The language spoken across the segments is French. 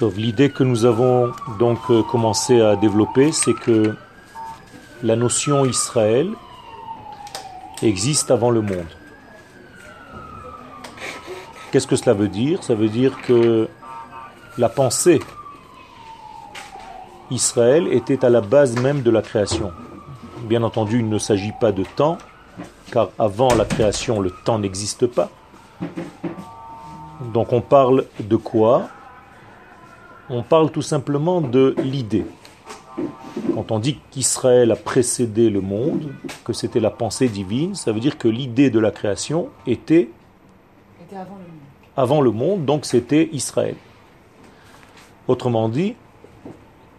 L'idée que nous avons donc euh, commencé à développer, c'est que la notion Israël existe avant le monde. Qu'est-ce que cela veut dire? Ça veut dire que la pensée Israël était à la base même de la création. Bien entendu, il ne s'agit pas de temps, car avant la création, le temps n'existe pas. Donc on parle de quoi? On parle tout simplement de l'idée. Quand on dit qu'Israël a précédé le monde, que c'était la pensée divine, ça veut dire que l'idée de la création était, avant, le monde. avant le monde, donc c'était Israël. Autrement dit,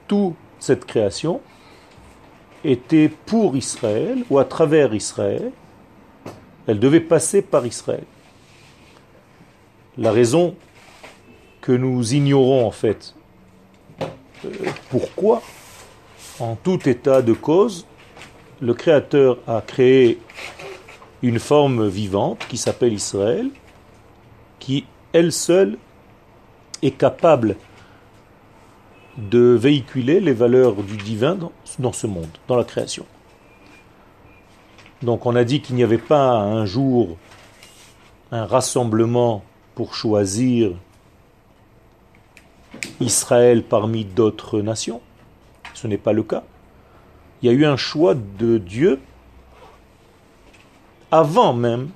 toute cette création était pour Israël ou à travers Israël. Elle devait passer par Israël. La raison que nous ignorons en fait, euh, pourquoi, en tout état de cause, le Créateur a créé une forme vivante qui s'appelle Israël, qui elle seule est capable de véhiculer les valeurs du divin dans, ce monde, dans la création. Donc on a dit qu'il n'y avait pas un jour un rassemblement pour choisir Israël parmi d'autres nations. Ce n'est pas le cas. Il y a eu un choix de Dieu avant même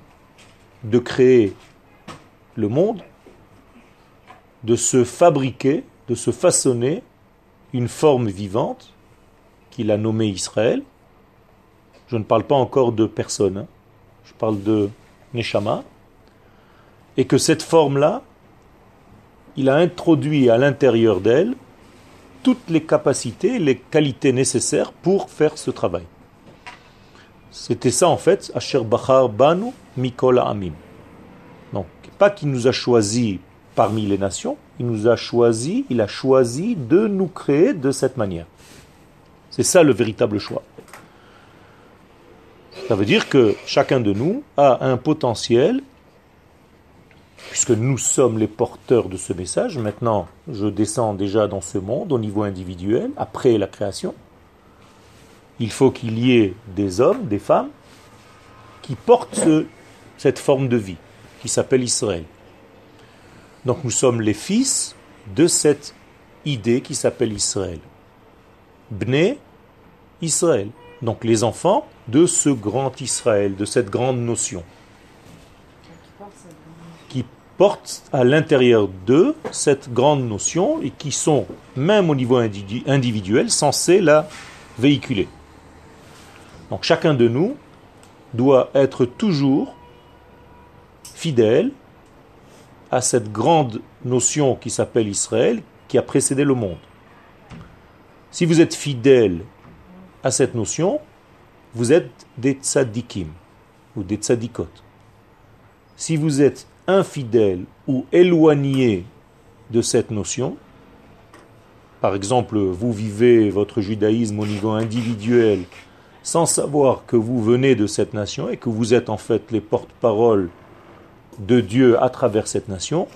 de créer le monde, de se fabriquer, de se façonner une forme vivante qu'il a nommée Israël. Je ne parle pas encore de personne, hein. je parle de Neshama. Et que cette forme-là, il a introduit à l'intérieur d'elle toutes les capacités, les qualités nécessaires pour faire ce travail. C'était ça en fait, Asher Bachar Banu Mikola Amim. Donc, pas qu'il nous a choisi parmi les nations, il nous a choisi, il a choisi de nous créer de cette manière. C'est ça le véritable choix. Ça veut dire que chacun de nous a un potentiel, puisque nous sommes les porteurs de ce message. Maintenant, je descends déjà dans ce monde au niveau individuel, après la création. Il faut qu'il y ait des hommes, des femmes, qui portent cette forme de vie, qui s'appelle Israël. Donc nous sommes les fils de cette idée qui s'appelle Israël. Bné Israël. Donc les enfants de ce grand Israël, de cette grande notion. Portent à l'intérieur d'eux cette grande notion et qui sont, même au niveau individuel, censés la véhiculer. Donc chacun de nous doit être toujours fidèle à cette grande notion qui s'appelle Israël, qui a précédé le monde. Si vous êtes fidèle à cette notion, vous êtes des tzadikim ou des tzadikot. Si vous êtes infidèle ou éloigné de cette notion, par exemple, vous vivez votre judaïsme au niveau individuel sans savoir que vous venez de cette nation et que vous êtes en fait les porte-paroles de Dieu à travers cette nation,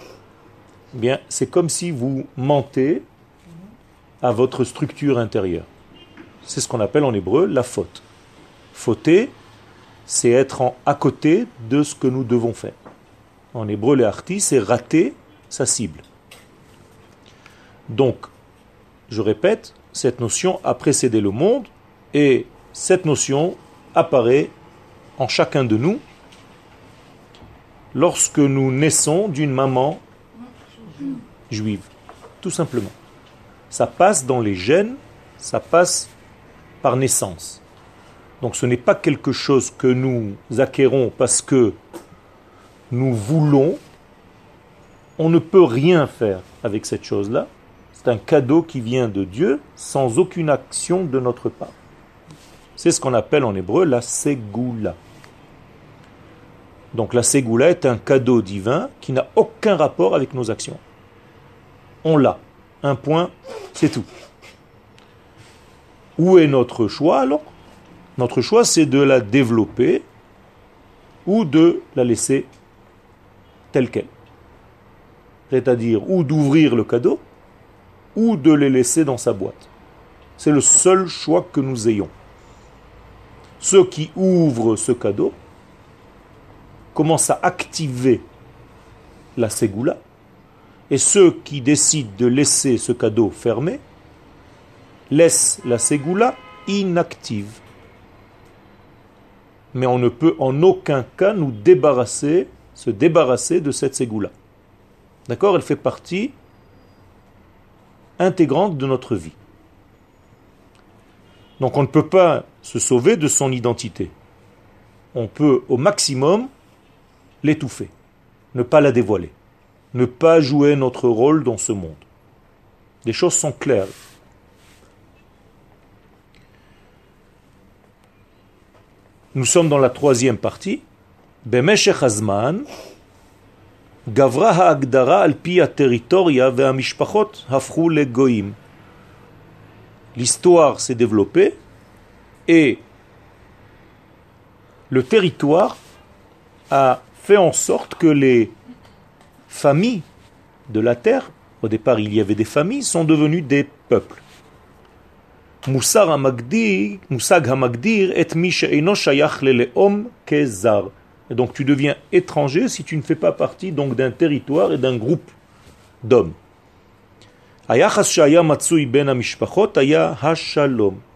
eh bien, c'est comme si vous mentez à votre structure intérieure. C'est ce qu'on appelle en hébreu la faute. Fauter, c'est être à côté de ce que nous devons faire. En hébreu, le harti, c'est rater sa cible. Donc, je répète, cette notion a précédé le monde et cette notion apparaît en chacun de nous lorsque nous naissons d'une maman juive. Tout simplement. Ça passe dans les gènes, ça passe par naissance. Donc ce n'est pas quelque chose que nous acquérons parce que nous voulons. On ne peut rien faire avec cette chose-là. C'est un cadeau qui vient de Dieu sans aucune action de notre part. C'est ce qu'on appelle en hébreu la ségoula. Donc la Ségoula est un cadeau divin qui n'a aucun rapport avec nos actions. On l'a. Un point, c'est tout. Où est notre choix alors? Notre choix, c'est de la développer ou de la laisser telle qu'elle. C'est-à-dire ou d'ouvrir le cadeau ou de les laisser dans sa boîte. C'est le seul choix que nous ayons. Ceux qui ouvrent ce cadeau commencent à activer la ségoula, et ceux qui décident de laisser ce cadeau fermé laissent la ségoula inactive. Mais on ne peut en aucun cas nous débarrasser, se débarrasser de cette ségoula. D'accord? Elle fait partie intégrante de notre vie. Donc on ne peut pas se sauver de son identité. On peut au maximum l'étouffer, ne pas la dévoiler, ne pas jouer notre rôle dans ce monde. Les choses sont claires. Nous sommes dans la troisième partie. Al pi territoria ve'amishpachot hafru le goim. L'histoire s'est développée et le territoire a fait en sorte que les familles de la terre, au départ il y avait des familles, sont devenues des peuples. Moussag hamagdir et mi she'eno shayach le'le'om kezar. Donc tu deviens étranger si tu ne fais pas partie donc d'un territoire et d'un groupe d'hommes. Ben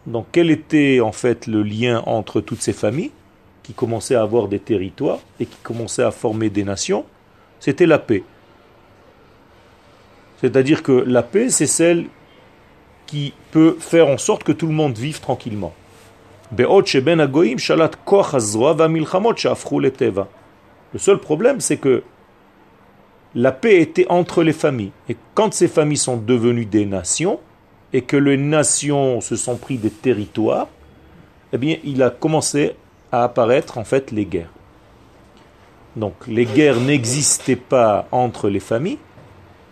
donc quel était en fait le lien entre toutes ces familles qui commençaient à avoir des territoires et qui commençaient à former des nations? C'était la paix. C'est-à-dire que la paix, c'est celle qui peut faire en sorte que tout le monde vive tranquillement. Le seul problème, c'est que la paix était entre les familles. Et quand ces familles sont devenues des nations, et que les nations se sont pris des territoires, eh bien, il a commencé à apparaître en fait les guerres. Donc les guerres n'existaient pas entre les familles,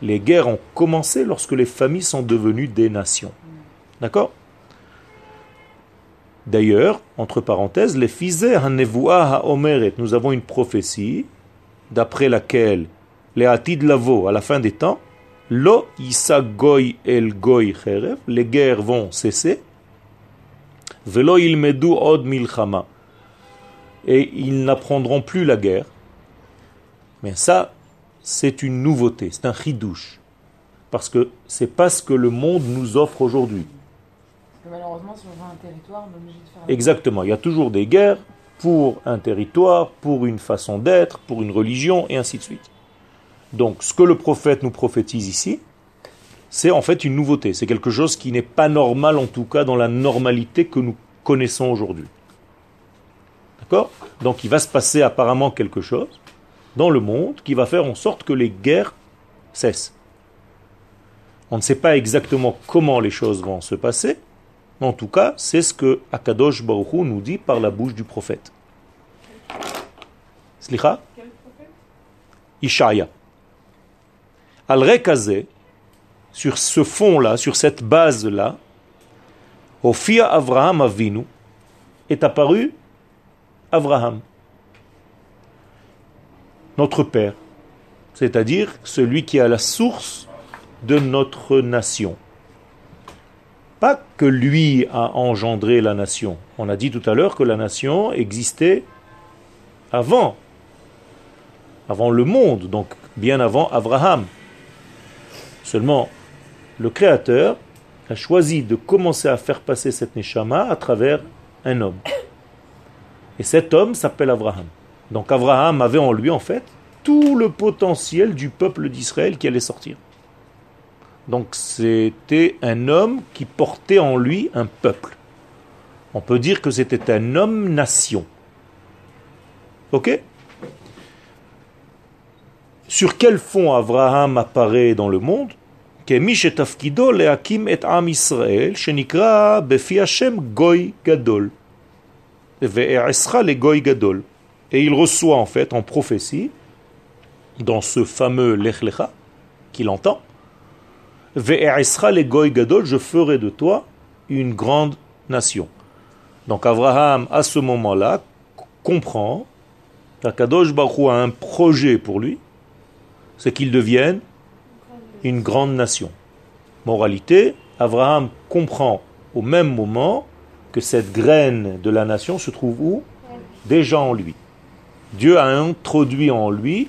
les guerres ont commencé lorsque les familles sont devenues des nations. D'accord? D'ailleurs, entre parenthèses, les Omeret, nous avons une prophétie d'après laquelle les Atid Lavo, à la fin des temps, Lo El Goy Cherev, les guerres vont cesser, Velo Ilmedu Od Milchama, et ils n'apprendront plus la guerre. Mais ça, c'est une nouveauté, c'est un chidouche, parce que c'est pas ce que le monde nous offre aujourd'hui malheureusement, si on veut un territoire, on est obligé de faire. Exactement. Il y a toujours des guerres pour un territoire, pour une façon d'être, pour une religion, et ainsi de suite. Donc, ce que le prophète nous prophétise ici, c'est en fait une nouveauté. C'est quelque chose qui n'est pas normal, en tout cas, dans la normalité que nous connaissons aujourd'hui. D'accord? Donc, il va se passer apparemment quelque chose dans le monde qui va faire en sorte que les guerres cessent. On ne sait pas exactement comment les choses vont se passer, en tout cas, c'est ce que Akadosh Baruch nous dit par la bouche du prophète. Slicha? Ishaya. Al sur ce fond-là, sur cette base-là, Ophia Avraham Avinu, est apparu Avraham, notre père, c'est-à-dire celui qui est à la source de notre nation que lui a engendré la nation. On a dit tout à l'heure que la nation existait avant, avant le monde, donc bien avant Abraham. Seulement, le Créateur a choisi de commencer à faire passer cette neshama à travers un homme. Et cet homme s'appelle Abraham. Donc Abraham avait en lui en fait tout le potentiel du peuple d'Israël qui allait sortir. Donc c'était un homme qui portait en lui un peuple. On peut dire que c'était un homme-nation. Ok? Sur quel fond Abraham apparaît dans le monde? Et il reçoit en fait en prophétie, dans ce fameux Lech Lecha, qu'il entend, je ferai de toi une grande nation. Donc Abraham, à ce moment-là, comprend qu'Akadosh Baruch a un projet pour lui, c'est qu'il devienne une grande nation. Moralité, Abraham comprend au même moment que cette graine de la nation se trouve où? Déjà en lui. Dieu a introduit en lui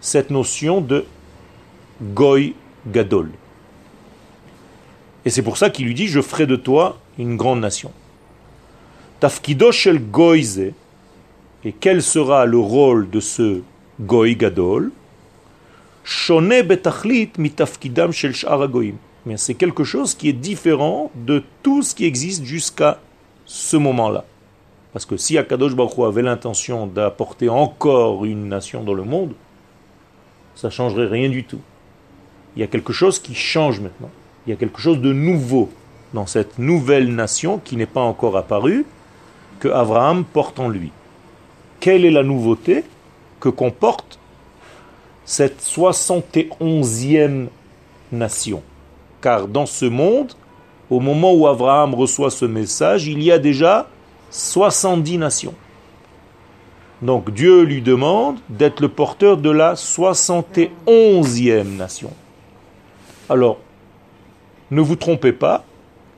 cette notion de Goy Gadol. Et c'est pour ça qu'il lui dit, je ferai de toi une grande nation. Tafkido shel Goyze, et quel sera le rôle de ce Goy Gadol? Shone betachlit mitafkidam shel C'est quelque chose qui est différent de tout ce qui existe jusqu'à ce moment-là. Parce que si Akadosh Baruch avait l'intention d'apporter encore une nation dans le monde, ça changerait rien du tout. Il y a quelque chose qui change maintenant. Il y a quelque chose de nouveau dans cette nouvelle nation qui n'est pas encore apparue, que Abraham porte en lui. Quelle est la nouveauté que comporte cette 71e nation? Car dans ce monde, au moment où Abraham reçoit ce message, il y a déjà 70 nations. Donc Dieu lui demande d'être le porteur de la 71e nation. Alors, ne vous trompez pas,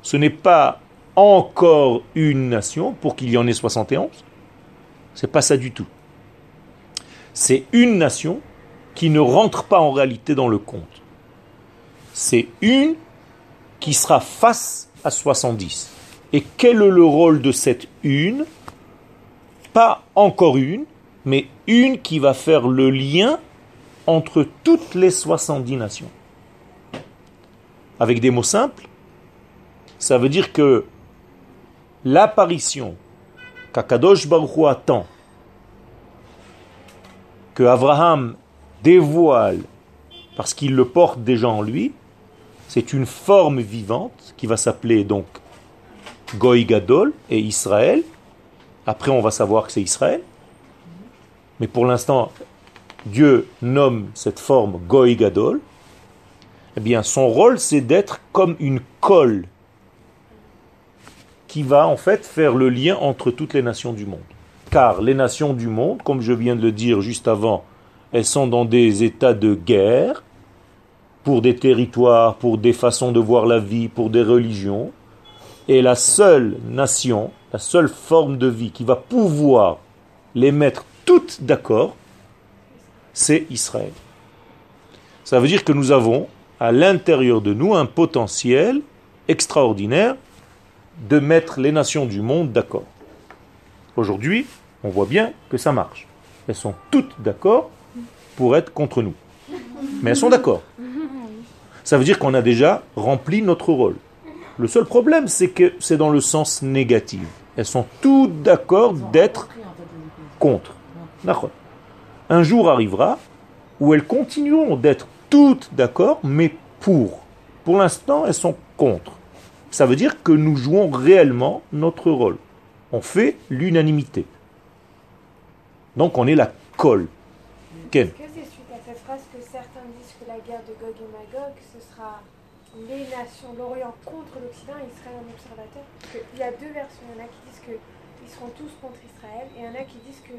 ce n'est pas encore une nation pour qu'il y en ait 71. C'est pas ça du tout. C'est une nation qui ne rentre pas en réalité dans le compte. C'est une qui sera face à 70. Et quel est le rôle de cette une? Pas encore une, mais une qui va faire le lien entre toutes les 70 nations. Avec des mots simples, ça veut dire que l'apparition qu'Akadosh Baruch attend, que Abraham dévoile parce qu'il le porte déjà en lui, c'est une forme vivante qui va s'appeler donc Goy Gadol et Israël. Après, on va savoir que c'est Israël. Mais pour l'instant, Dieu nomme cette forme Goy Gadol. Eh bien, son rôle, c'est d'être comme une colle qui va en fait faire le lien entre toutes les nations du monde. Car les nations du monde, comme je viens de le dire juste avant, elles sont dans des états de guerre pour des territoires, pour des façons de voir la vie, pour des religions. Et la seule nation, la seule forme de vie qui va pouvoir les mettre toutes d'accord, c'est Israël. Ça veut dire que nous avons à l'intérieur de nous un potentiel extraordinaire de mettre les nations du monde d'accord. Aujourd'hui, on voit bien que ça marche. Elles sont toutes d'accord pour être contre nous. Mais elles sont d'accord. Ça veut dire qu'on a déjà rempli notre rôle. Le seul problème, c'est que c'est dans le sens négatif. Elles sont toutes d'accord d'être contre. Un jour arrivera où elles continueront d'être toutes d'accord, mais pour. Pour l'instant, elles sont contre. Ça veut dire que nous jouons réellement notre rôle. On fait l'unanimité. Donc on est la colle. Est-ce que c'est suite à cette phrase que certains disent que la guerre de Gog et Magog, ce sera les nations, l'Orient contre l'Occident Israël en observateur? Il y a deux versions. Il y en a qui disent qu'ils seront tous contre Israël et il y en a qui disent que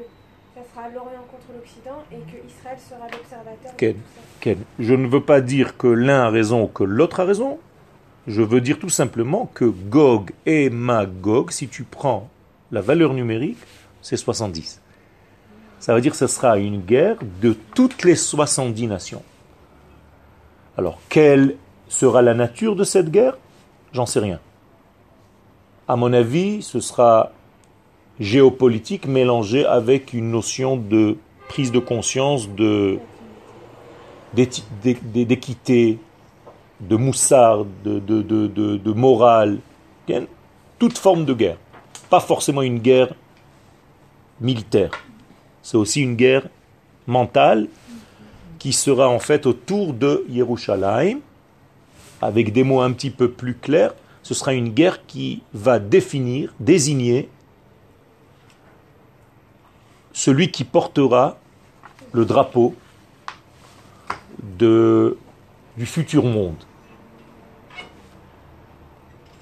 ça sera l'Orient contre l'Occident et que Israël sera l'observateur. Ken, je ne veux pas dire que l'un a raison ou que l'autre a raison. Je veux dire tout simplement que Gog et Magog, si tu prends la valeur numérique, c'est 70. Ça veut dire que ce sera une guerre de toutes les 70 nations. Alors, quelle sera la nature de cette guerre? J'en sais rien. À mon avis, ce sera géopolitique mélangé avec une notion de prise de conscience, d'équité, de moussard, de, de, de, de morale, toute forme de guerre. Pas forcément une guerre militaire. C'est aussi une guerre mentale qui sera en fait autour de Yerushalayim, avec des mots un petit peu plus clairs, ce sera une guerre qui va définir, désigner celui qui portera le drapeau de, du futur monde.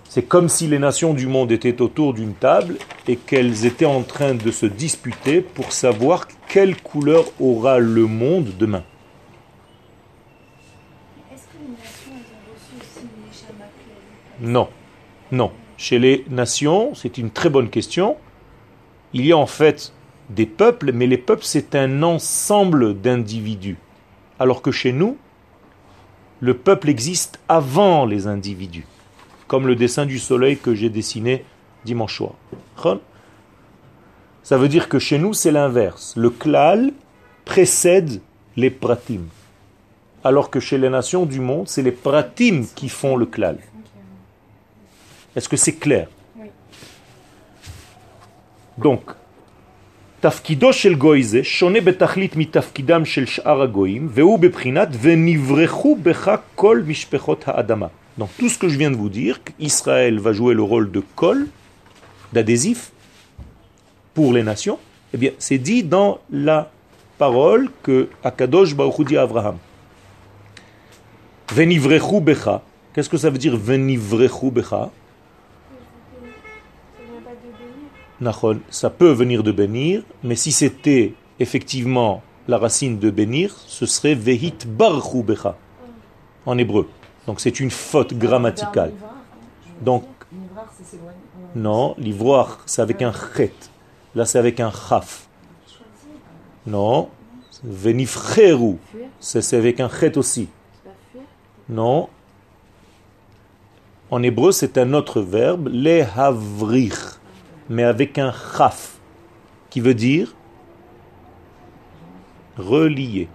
C'est comme si les nations du monde étaient autour d'une table et qu'elles étaient en train de se disputer pour savoir quelle couleur aura le monde demain. Est-ce que les nations elles ont reçu aussi une Neshama claire Non. Non. Chez les nations, c'est une très bonne question. Il y a en fait des peuples, mais les peuples, c'est un ensemble d'individus. Alors que chez nous, le peuple existe avant les individus. Comme le dessin du soleil que j'ai dessiné dimanche soir. Ça veut dire que chez nous, c'est l'inverse. Le klal précède les pratim. Alors que chez les nations du monde, c'est les pratim qui font le klal. Est-ce que c'est clair? Oui. Donc, תפקידו של גוי זה שונה בתכלית מתפקידם של שאר הגויים, והוא בבחינת ונברחו בך כל משפחות האדמה. Donc tout ce que je viens de vous dire, qu'Israël va jouer le rôle de col, d'adhésif, pour les nations, eh bien c'est dit dans la parole que Akadosh Baruch Hu dit à Abraham. Venivrechu becha. Qu'est-ce que ça veut dire venivrechu becha ça peut venir de bénir, mais si c'était effectivement la racine de bénir, ce serait vehit barchu becha en hébreu. Donc c'est une faute grammaticale. Donc, non, l'ivoire, c'est avec un chet. Là, c'est avec un chaf. Non, venifreru, c'est avec un chet aussi. Non. En hébreu, c'est un autre verbe, lehavrich, mais avec un chaf, qui veut dire relier.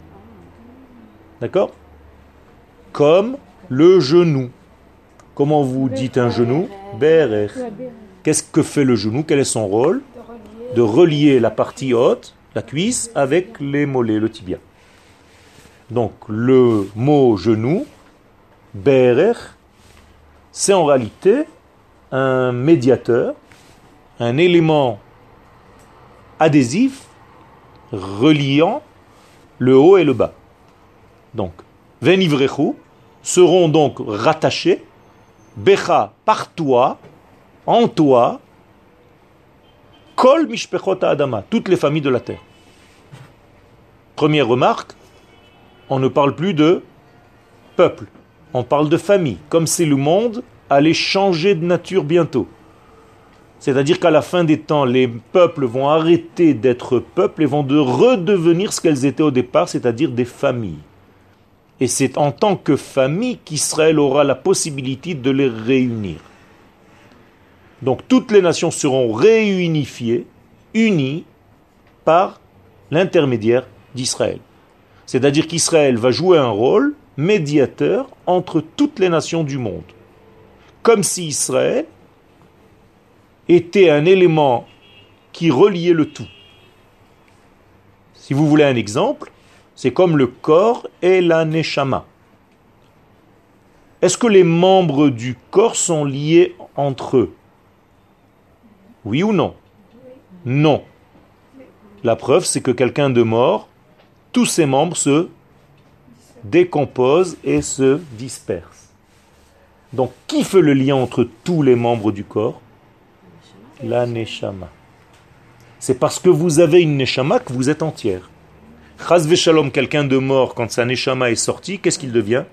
D'accord? Comme le genou. Comment vous dites un genou? Berer. Qu'est-ce que fait le genou? Quel est son rôle? De relier. De relier la partie haute, la cuisse, avec les mollets, le tibia. Donc le mot genou, berer, c'est en réalité un médiateur, un élément adhésif reliant le haut et le bas. Donc, venivrechu seront donc rattachés, becha par toi, en toi, kol mishpechot adama, toutes les familles de la terre. Première remarque, on ne parle plus de peuple, on parle de famille, comme si le monde allait changer de nature bientôt. C'est-à-dire qu'à la fin des temps, les peuples vont arrêter d'être peuples et vont de redevenir ce qu'elles étaient au départ, c'est-à-dire des familles. Et c'est en tant que famille qu'Israël aura la possibilité de les réunir. Donc toutes les nations seront réunifiées, unies par l'intermédiaire d'Israël. C'est-à-dire qu'Israël va jouer un rôle médiateur entre toutes les nations du monde. Comme si Israël était un élément qui reliait le tout. Si vous voulez un exemple, c'est comme le corps et la neshama. Est-ce que les membres du corps sont liés entre eux? Oui ou non? Non. La preuve, c'est que quelqu'un de mort, tous ses membres se décomposent et se dispersent. Donc, qui fait le lien entre tous les membres du corps? La neshama. C'est parce que vous avez une neshama que vous êtes entière. Chaz shalom, quelqu'un de mort, quand sa neshama est sortie, qu'est-ce qu'il devient?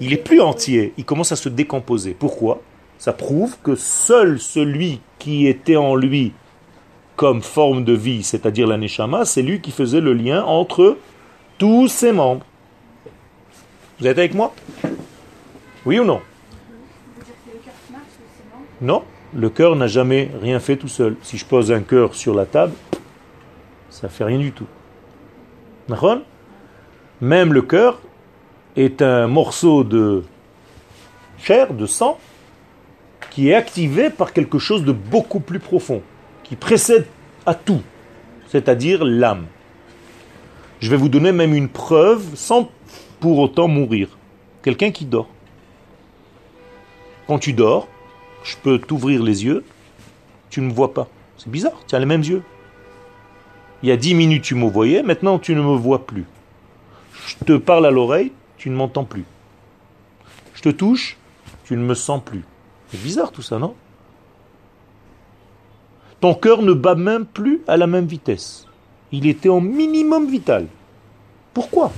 Il est plus entier, il commence à se décomposer. Pourquoi? Ça prouve que seul celui qui était en lui comme forme de vie, c'est-à-dire la neshama, c'est lui qui faisait le lien entre tous ses membres. Vous êtes avec moi? Oui ou non? Non, le cœur n'a jamais rien fait tout seul. Si je pose un cœur sur la table, ça fait rien du tout. Même le cœur est un morceau de chair, de sang, qui est activé par quelque chose de beaucoup plus profond, qui précède à tout, c'est-à-dire l'âme. Je vais vous donner même une preuve sans pour autant mourir. Quelqu'un qui dort. Quand tu dors, je peux t'ouvrir les yeux, tu ne me vois pas. C'est bizarre, tu as les mêmes yeux. Il y a dix minutes, tu me voyais, maintenant tu ne me vois plus. Je te parle à l'oreille, tu ne m'entends plus. Je te touche, tu ne me sens plus. C'est bizarre tout ça, non? Ton cœur ne bat même plus à la même vitesse. Il était en minimum vital. Pourquoi?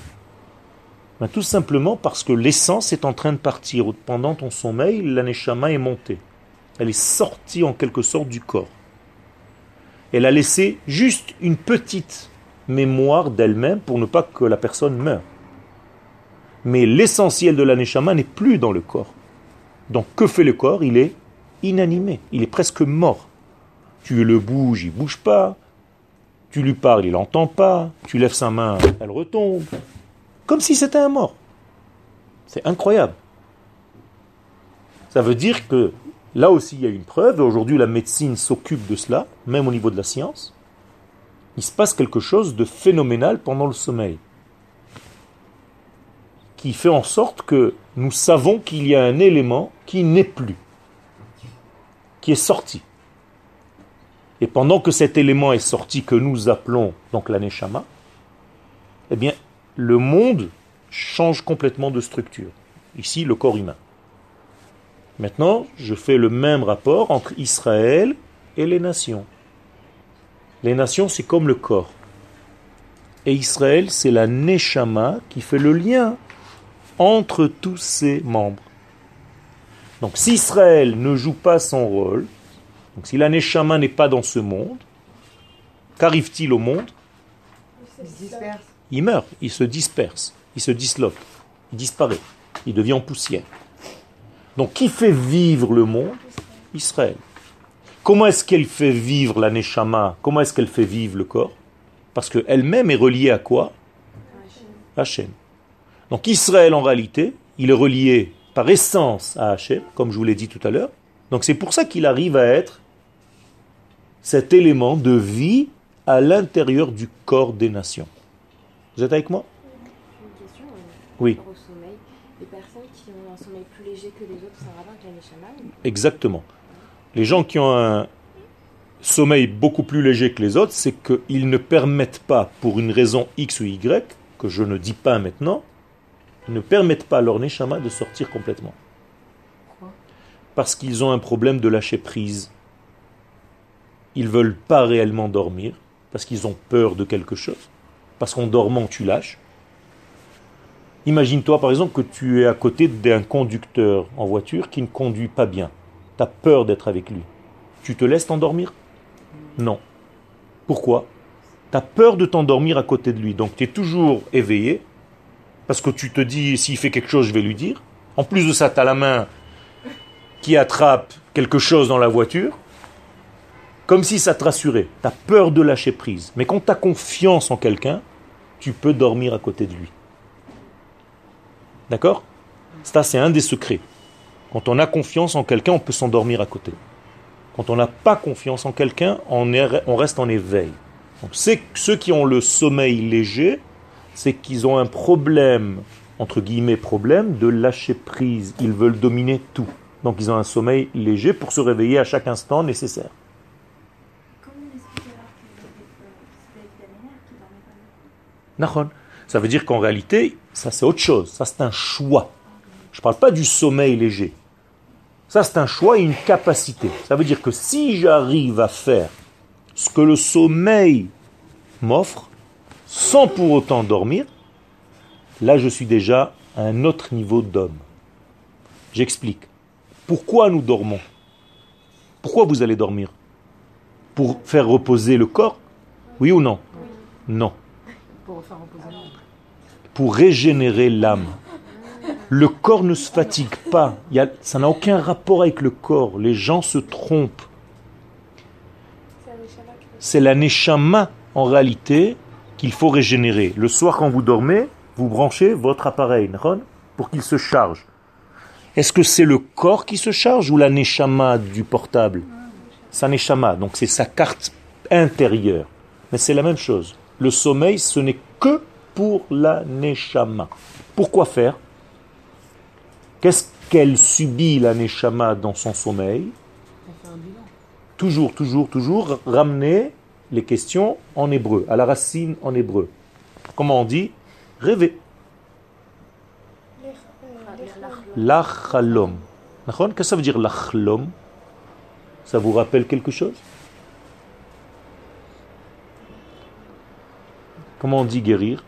Ben, Tout simplement parce que l'essence est en train de partir. Pendant ton sommeil, l'aneshama est montée. Elle est sortie en quelque sorte du corps. Elle a laissé juste une petite mémoire d'elle-même pour ne pas que la personne meure. Mais l'essentiel de l'aneshama n'est plus dans le corps. Donc que fait le corps? Il est inanimé, il est presque mort. Tu le bouges, il bouge pas. Tu lui parles, il n'entend pas. Tu lèves sa main, elle retombe. Comme si c'était un mort. C'est incroyable. Ça veut dire que là aussi il y a une preuve, et aujourd'hui la médecine s'occupe de cela, même au niveau de la science. Il se passe quelque chose de phénoménal pendant le sommeil, qui fait en sorte que nous savons qu'il y a un élément qui n'est plus, qui est sorti. Et pendant que cet élément est sorti, que nous appelons donc l'aneshama, eh bien, le monde change complètement de structure. Ici, le corps humain. Maintenant, je fais le même rapport entre Israël et les nations. Les nations, c'est comme le corps. Et Israël, c'est la neshama qui fait le lien entre tous ses membres. Donc si Israël ne joue pas son rôle, donc si la neshama n'est pas dans ce monde, qu'arrive-t-il au monde? Il se disperse. Il meurt, il se disperse, il se disloque, il disparaît, il devient en poussière. Donc qui fait vivre le monde? Israël. Comment est-ce qu'elle fait vivre la neshama? Comment est-ce qu'elle fait vivre le corps? Parce qu'elle-même est reliée à quoi? Hachem. Donc Israël en réalité, il est relié par essence à Hachem, comme je vous l'ai dit tout à l'heure. Donc c'est pour ça qu'il arrive à être cet élément de vie à l'intérieur du corps des nations. Vous êtes avec moi? Une question euh, Oui. par rapport au sommeil. Les personnes qui ont un sommeil plus léger que les autres, ça neshama ou- Exactement. Les gens qui ont un sommeil beaucoup plus léger que les autres, c'est qu'ils ne permettent pas, pour une raison X ou Y, que je ne dis pas maintenant, ils ne permettent pas à leur neshama de sortir complètement. Pourquoi? Parce qu'ils ont un problème de lâcher prise. Ils veulent pas réellement dormir, parce qu'ils ont peur de quelque chose. Parce qu'en dormant, tu lâches. Imagine-toi par exemple que tu es à côté d'un conducteur en voiture qui ne conduit pas bien. Tu as peur d'être avec lui. Tu te laisses t'endormir? Non. Pourquoi? Tu as peur de t'endormir à côté de lui. Donc tu es toujours éveillé parce que tu te dis s'il fait quelque chose, je vais lui dire. En plus de ça, tu as la main qui attrape quelque chose dans la voiture, comme si ça te rassurait. Tu as peur de lâcher prise. Mais quand tu as confiance en quelqu'un, tu peux dormir à côté de lui. D'accord? Ça, c'est un des secrets. Quand on a confiance en quelqu'un, on peut s'endormir à côté. Quand on n'a pas confiance en quelqu'un, on, on reste en éveil. Donc, c'est ceux qui ont le sommeil léger, c'est qu'ils ont un problème, entre guillemets problème, de lâcher prise. Ils veulent dominer tout. Donc ils ont un sommeil léger pour se réveiller à chaque instant nécessaire. Comment Ça veut dire qu'en réalité, ça c'est autre chose. Ça c'est un choix. Je ne parle pas du sommeil léger. Ça c'est un choix et une capacité. Ça veut dire que si j'arrive à faire ce que le sommeil m'offre, sans pour autant dormir, là je suis déjà à un autre niveau d'homme. J'explique. Pourquoi nous dormons? Pourquoi vous allez dormir? Pour faire reposer le corps? Oui ou non? Non Pour faire reposer. Pour régénérer l'âme. Le corps ne se fatigue pas. Ça n'a aucun rapport avec le corps. Les gens se trompent. C'est la neshama, en réalité, qu'il faut régénérer. Le soir, quand vous dormez, vous branchez votre appareil, pour qu'il se charge. Est-ce que c'est le corps qui se charge ou la neshama du portable? Sa neshama, donc c'est sa carte intérieure. Mais c'est la même chose. Le sommeil, ce n'est que pour la neshama. Pourquoi faire? Qu'est-ce qu'elle subit, la neshama, dans son sommeil? Toujours, toujours, toujours ramener les questions en hébreu, à la racine en hébreu. Comment on dit? Rêver. Lachalom. Qu'est-ce que ça veut dire lachlom Ça vous rappelle quelque chose? Comment on dit guérir?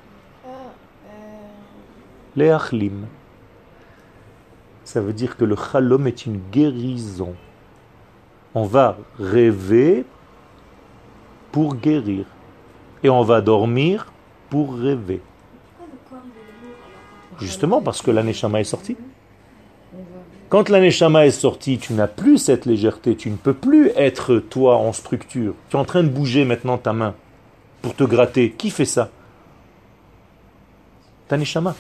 Ah, euh, Les achlim. Ça veut dire que le chalom est une guérison. On va rêver pour guérir. Et on va dormir pour rêver. Justement parce que l'aneshama est sortie. Quand l'aneshama est sortie, tu n'as plus cette légèreté, tu ne peux plus être toi en structure. Tu es en train de bouger maintenant ta main pour te gratter. Qui fait ça? Ta neshama.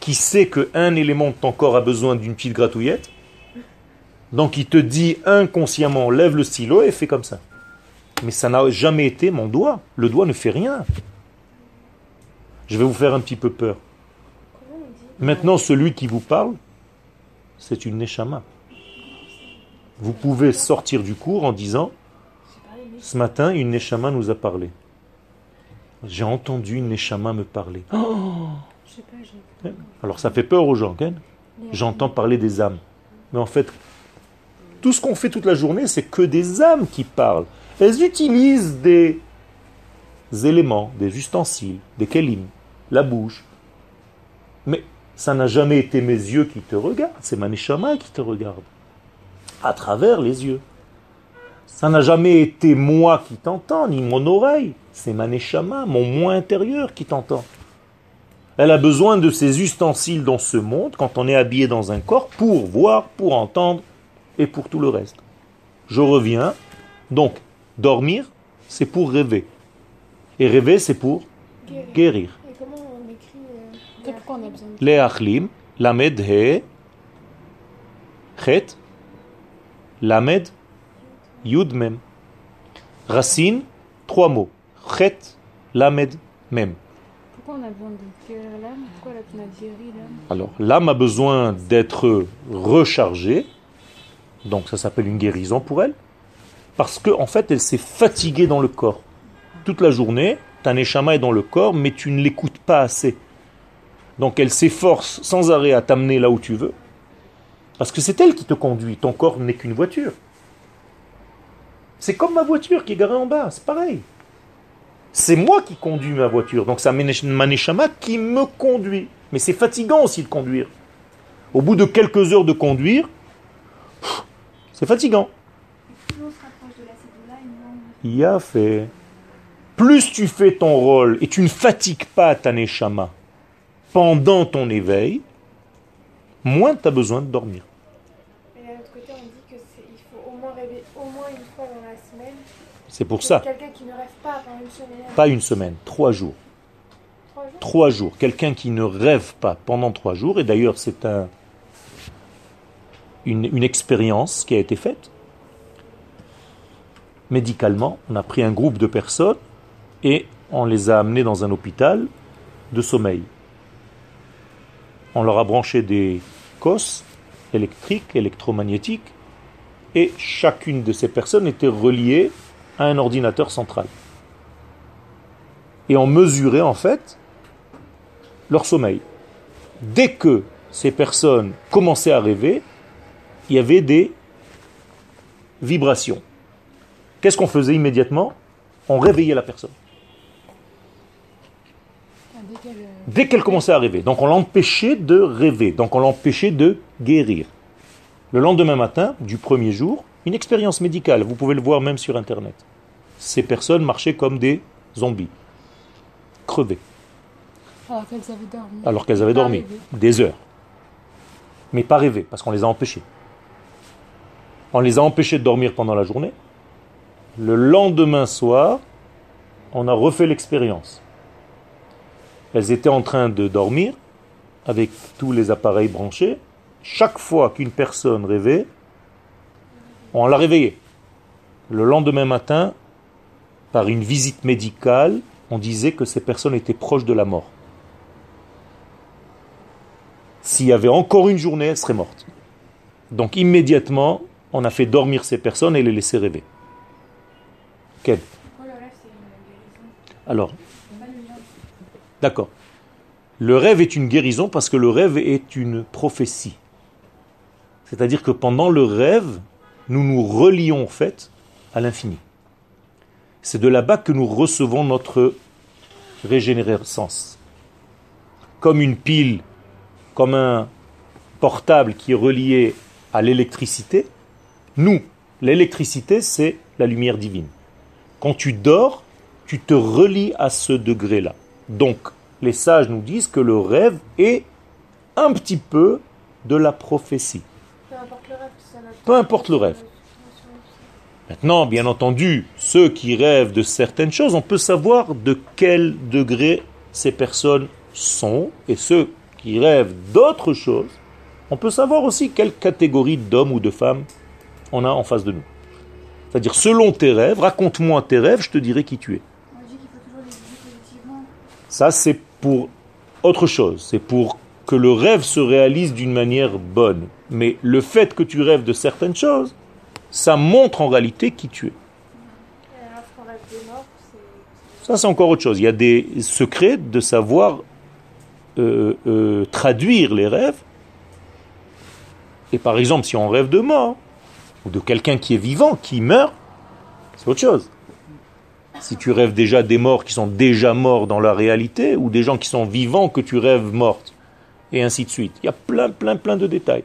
Qui sait qu'un élément de ton corps a besoin d'une petite gratouillette Donc il te dit inconsciemment, lève le stylo et fais comme ça. Mais ça n'a jamais été mon doigt. Le doigt ne fait rien. Je vais vous faire un petit peu peur. Maintenant, celui qui vous parle, c'est une neshama. Vous pouvez sortir du cours en disant Ce matin, une neshama nous a parlé. J'ai entendu une neshama me parler. Oh sais pas, j'ai. Alors ça fait peur aux gens, Ken J'entends parler des âmes. Mais en fait, tout ce qu'on fait toute la journée, c'est que des âmes qui parlent. Elles utilisent des éléments, des ustensiles, des kelim, la bouche. Mais ça n'a jamais été mes yeux qui te regardent, c'est ma neshama qui te regarde. À travers les yeux. Ça n'a jamais été moi qui t'entends, ni mon oreille. C'est ma neshama, mon moi intérieur qui t'entend. Elle a besoin de ces ustensiles dans ce monde, quand on est habillé dans un corps, pour voir, pour entendre et pour tout le reste. Je reviens. Donc, dormir, c'est pour rêver. Et rêver, c'est pour Guérir. guérir. Et comment on écrit euh, C'est pourquoi on a besoin de. Les achlim, lamed he, chet, lamed, yud mem. Racine, trois mots. Chet, lamed, mem. On a besoin de l'âme Pourquoi Alors, l'âme a besoin d'être rechargée. Donc, ça s'appelle une guérison pour elle. Parce qu'en en fait, elle s'est fatiguée dans le corps. Toute la journée, ta neshama est dans le corps, mais tu ne l'écoutes pas assez. Donc, elle s'efforce sans arrêt à t'amener là où tu veux. Parce que c'est elle qui te conduit. Ton corps n'est qu'une voiture. C'est comme ma voiture qui est garée en bas. C'est pareil. C'est moi qui conduis ma voiture. Donc, c'est ma neshama qui me conduit. Mais c'est fatigant aussi de conduire. Au bout de quelques heures de conduire, c'est fatigant. Il a fait. Plus tu fais ton rôle et tu ne fatigues pas ta neshama pendant ton éveil, moins tu as besoin de dormir. Et d'un autre côté, on dit que c'est- il faut au moins rêver au moins une fois dans la semaine. C'est pour ça. Quelqu'un qui ne rêve pas pendant une semaine. Pas une semaine, trois jours. Trois jours. Trois jours. Quelqu'un qui ne rêve pas pendant trois jours, et d'ailleurs c'est un, une, une expérience qui a été faite. Médicalement, on a pris un groupe de personnes et on les a amenés dans un hôpital de sommeil. On leur a branché des cosses électriques, électromagnétiques, et chacune de ces personnes était reliée à un ordinateur central. Et on mesurait en fait leur sommeil. Dès que ces personnes commençaient à rêver, il y avait des vibrations. Qu'est-ce qu'on faisait immédiatement? On réveillait la personne. Dès qu'elle commençait à rêver. Donc on l'empêchait de rêver. Donc on l'empêchait de guérir. Le lendemain matin du premier jour, une expérience médicale, vous pouvez le voir même sur Internet. Ces personnes marchaient comme des zombies, crevés, Alors qu'elles avaient dormi. alors qu'elles avaient dormi rêvé. des heures. Mais pas rêvé, parce qu'on les a empêchées. On les a empêchées de dormir pendant la journée. Le lendemain soir, on a refait l'expérience. Elles étaient en train de dormir avec tous les appareils branchés. Chaque fois qu'une personne rêvait, on l'a réveillée. Le lendemain matin, par une visite médicale, on disait que ces personnes étaient proches de la mort. S'il y avait encore une journée, elles seraient mortes. Donc immédiatement, on a fait dormir ces personnes et les laisser rêver. Quel Alors. D'accord. Le rêve est une guérison parce que le rêve est une prophétie. C'est-à-dire que pendant le rêve, nous nous relions en fait à l'infini. C'est de là-bas que nous recevons notre régénérescence. Comme une pile comme un portable qui est relié à l'électricité, nous, l'électricité, c'est la lumière divine. Quand tu dors, tu te relis à ce degré-là. Donc, les sages nous disent que le rêve est un petit peu de la prophétie. Peu importe le rêve, ça n'a Peu importe le rêve. Maintenant, bien entendu, ceux qui rêvent de certaines choses, on peut savoir de quel degré ces personnes sont, et ceux qui rêvent d'autres choses, on peut savoir aussi quelle catégorie d'hommes ou de femmes on a en face de nous. C'est-à-dire, selon tes rêves, raconte-moi tes rêves, je te dirai qui tu es. Ça, c'est pour autre chose. C'est pour que le rêve se réalise d'une manière bonne. Mais le fait que tu rêves de certaines choses, ça montre en réalité qui tu es. Ça, c'est encore autre chose. Il y a des secrets de savoir euh, euh, traduire les rêves. Et par exemple, si on rêve de mort, ou de quelqu'un qui est vivant, qui meurt, c'est autre chose. Si tu rêves déjà des morts qui sont déjà morts dans la réalité, ou des gens qui sont vivants que tu rêves mortes, et ainsi de suite. Il y a plein, plein, plein de détails.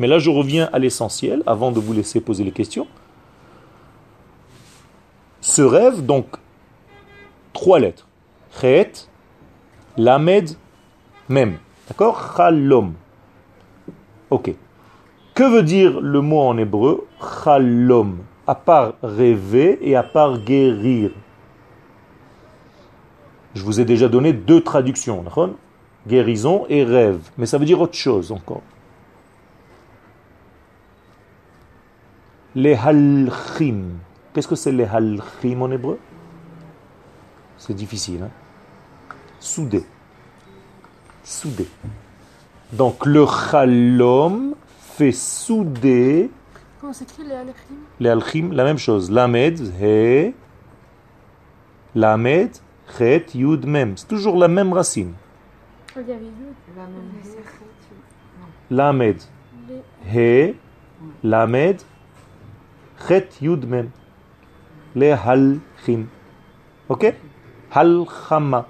Mais là, je reviens à l'essentiel, avant de vous laisser poser les questions. Ce rêve, donc, trois lettres. Chet, Lamed, Mem. D'accord? Chalom. Ok. Que veut dire le mot en hébreu Chalom? À part rêver et à part guérir. Je vous ai déjà donné deux traductions. Guérison et rêve. Mais ça veut dire autre chose encore. Les halchim. Qu'est-ce que c'est les halchim en hébreu? C'est difficile. Hein Soudé. Soudé. Donc le chalom fait souder Comment s'écrit les Alekhim les halchim, la même chose. Lamed, he, lamed, chet, yud, mem. C'est toujours la même racine. Lamed, he, lamed, chet, yud, mem. Les halchim. Ok Halchama.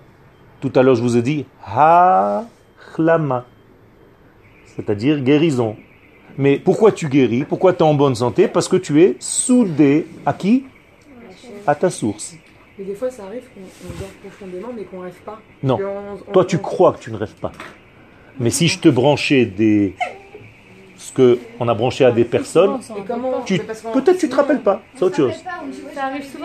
Tout à l'heure, je vous ai dit hachlama. C'est-à-dire guérison. Mais pourquoi tu guéris? Pourquoi tu es en bonne santé? Parce que tu es soudé à qui? À ta source. Mais des fois, ça arrive qu'on on dort profondément, mais qu'on rêve pas. Non. Que on- on- Toi, tu on- crois que tu ne rêves pas. Mais si je te branchais des... ce que on a branché à des personnes, tu... qu'on- peut-être tu te sinon, rappelles pas. C'est autre chose.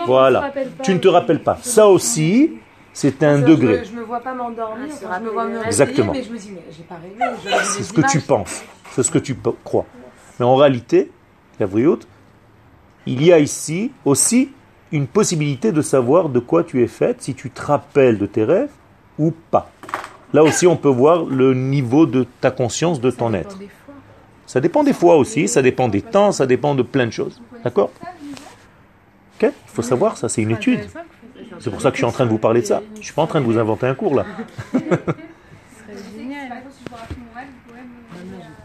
Voilà. Tu ne te rappelles pas. Ça aussi, c'est un degré. Je, je me vois pas m'endormir, Ah, se enfin, je me vois me rappeler. réveiller, Exactement. mais je me dis, mais j'ai pas rêvé. je rêve C'est ce que tu penses. C'est ce que tu crois. Mais en réalité, Gavriout, il y a ici aussi une possibilité de savoir de quoi tu es faite, si tu te rappelles de tes rêves ou pas. Là aussi, on peut voir le niveau de ta conscience, de ton être. Ça dépend des fois aussi, ça dépend des temps, ça dépend de plein de choses. D'accord? Ok Il faut savoir ça, c'est une étude. C'est pour ça que je suis en train de vous parler de ça. Je suis pas en train de vous inventer un cours là.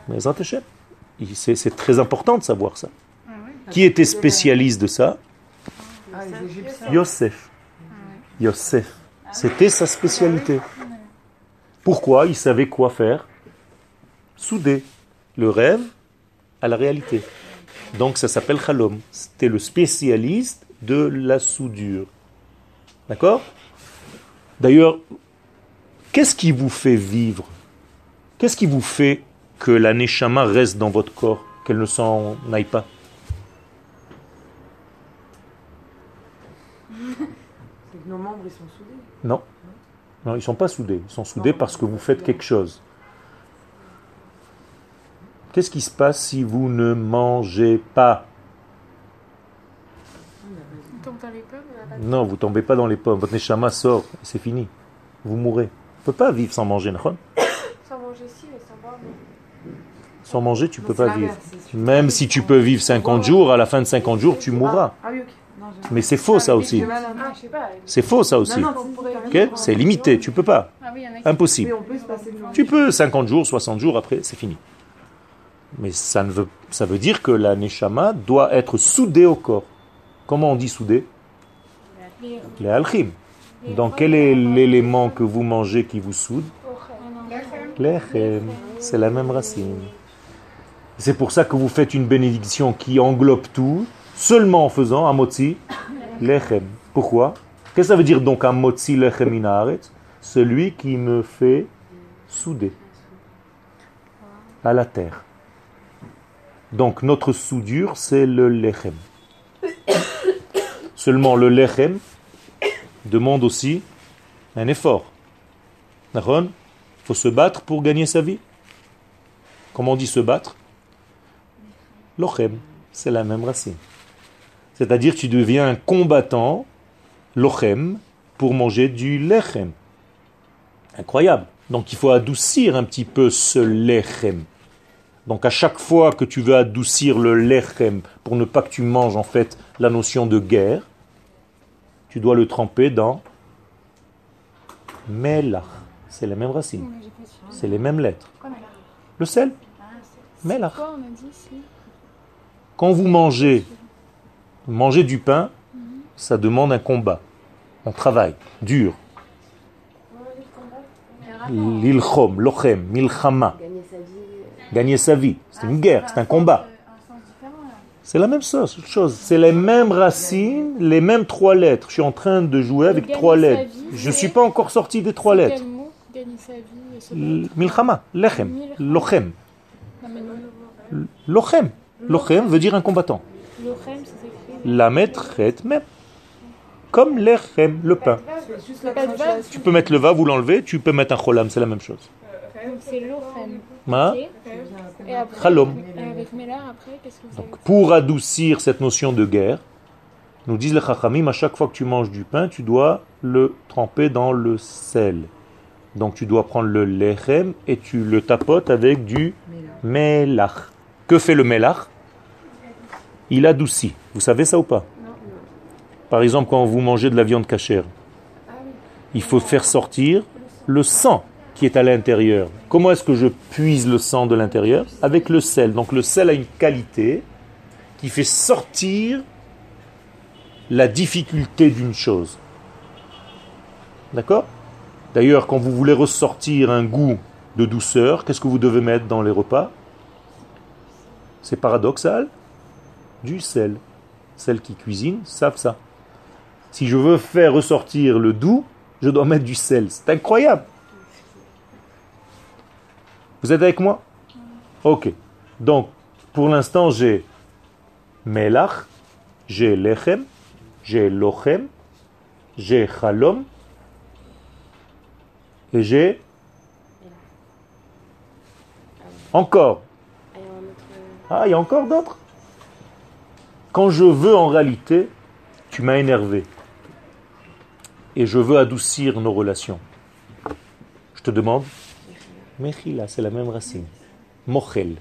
Mais c'est très important de savoir ça. Qui était spécialiste de ça? Ah, les Égyptiens. Yosef. Yosef. C'était sa spécialité. Pourquoi? Il savait quoi faire? Souder le rêve à la réalité. Donc ça s'appelle Khalom. C'était le spécialiste de la soudure. D'accord? D'ailleurs, qu'est-ce qui vous fait vivre? Qu'est-ce qui vous fait que la Neshama reste dans votre corps, qu'elle ne s'en aille pas? C'est que nos membres, ils sont soudés. Non. Non, ils ne sont pas soudés. Ils sont soudés parce que vous faites quelque chose. Qu'est-ce qui se passe si vous ne mangez pas? On tombe dans les pommes, on a pas de- Non, vous tombez pas dans les pommes. Votre neshama sort c'est fini. Vous mourrez. On ne peut pas vivre sans manger, non Sans manger si, mais sans boire, non. Sans manger, tu Non, peux pas vivre. Même si tu peux vivre 50 jours, à la fin de 50 jours, tu mourras. Ah, oui, ok. Non, je- Mais c'est faux ça aussi. Ah. C'est faux ça aussi. C'est 10 limité, tu peux pas. Ah oui, Impossible. Peut. Tu peux 50 jours, 60 jours, après c'est fini. Mais ça, ne veut, ça veut dire que la neshama doit être soudée au corps. Comment on dit soudée? Les- alchim. Donc quel est l'élément que vous mangez qui vous soude? Lechem, c'est la même racine. C'est pour ça que vous faites une bénédiction qui englobe tout, seulement en faisant un motzi lechem. Pourquoi? Qu'est-ce que ça veut dire donc un motzi lechem inaret Celui qui me fait souder à la terre. Donc notre soudure, c'est le lechem. Seulement le lechem demande aussi un effort. Il faut se battre pour gagner sa vie. Comment on dit se battre? Lochem, c'est la même racine. C'est-à-dire tu deviens un combattant, lochem, pour manger du lechem. Incroyable. Donc il faut adoucir un petit peu ce lechem. Donc à chaque fois que tu veux adoucir le lechem pour ne pas que tu manges en fait la notion de guerre, tu dois le tremper dans melach. C'est la même racine. C'est les mêmes lettres. Le sel Melach. Quand vous mangez, manger du pain, ça demande un combat, un travail dur. L'ilchom, lochem, milchama. Gagner sa vie. C'est une guerre, c'est un combat. C'est la même chose. C'est les mêmes racines, les mêmes trois lettres. Je suis en train de jouer avec trois lettres. Je ne suis pas encore sorti des trois lettres. Milchama, lechem, lochem. Lochem. Lochem veut dire un combattant. La mettre même. Comme lechem, le pain. Tu peux mettre le va, vous l'enlevez, tu peux mettre un cholam, c'est la même chose. C'est lochem. Ma, Ok. Et après, Chalom. et avec Mélar, après, qu'est-ce que vous Donc, avez pour adoucir cette notion de guerre, nous disent les chachamim, à chaque fois que tu manges du pain, tu dois le tremper dans le sel. Donc tu dois prendre le lechem et tu le tapotes avec du melach. Que fait le melach? Il adoucit. Vous savez ça ou pas? Par exemple, quand vous mangez de la viande cachère, il faut faire sortir le sang est à l'intérieur. Comment est-ce que je puise le sang de l'intérieur Avec le sel. Donc le sel a une qualité qui fait sortir la difficulté d'une chose. D'accord? D'ailleurs, quand vous voulez ressortir un goût de douceur, qu'est-ce que vous devez mettre dans les repas? C'est paradoxal. Du sel. Celles qui cuisinent savent ça. Si je veux faire ressortir le doux, je dois mettre du sel. C'est incroyable. Vous êtes avec moi? Ok. Donc, pour l'instant, j'ai melach, j'ai lechem, j'ai lochem, j'ai chalom, et j'ai encore. Ah, il y a encore d'autres? Quand je veux en réalité, tu m'as énervé. Et je veux adoucir nos relations. Je te demande Mechila, c'est la même racine. Mochel.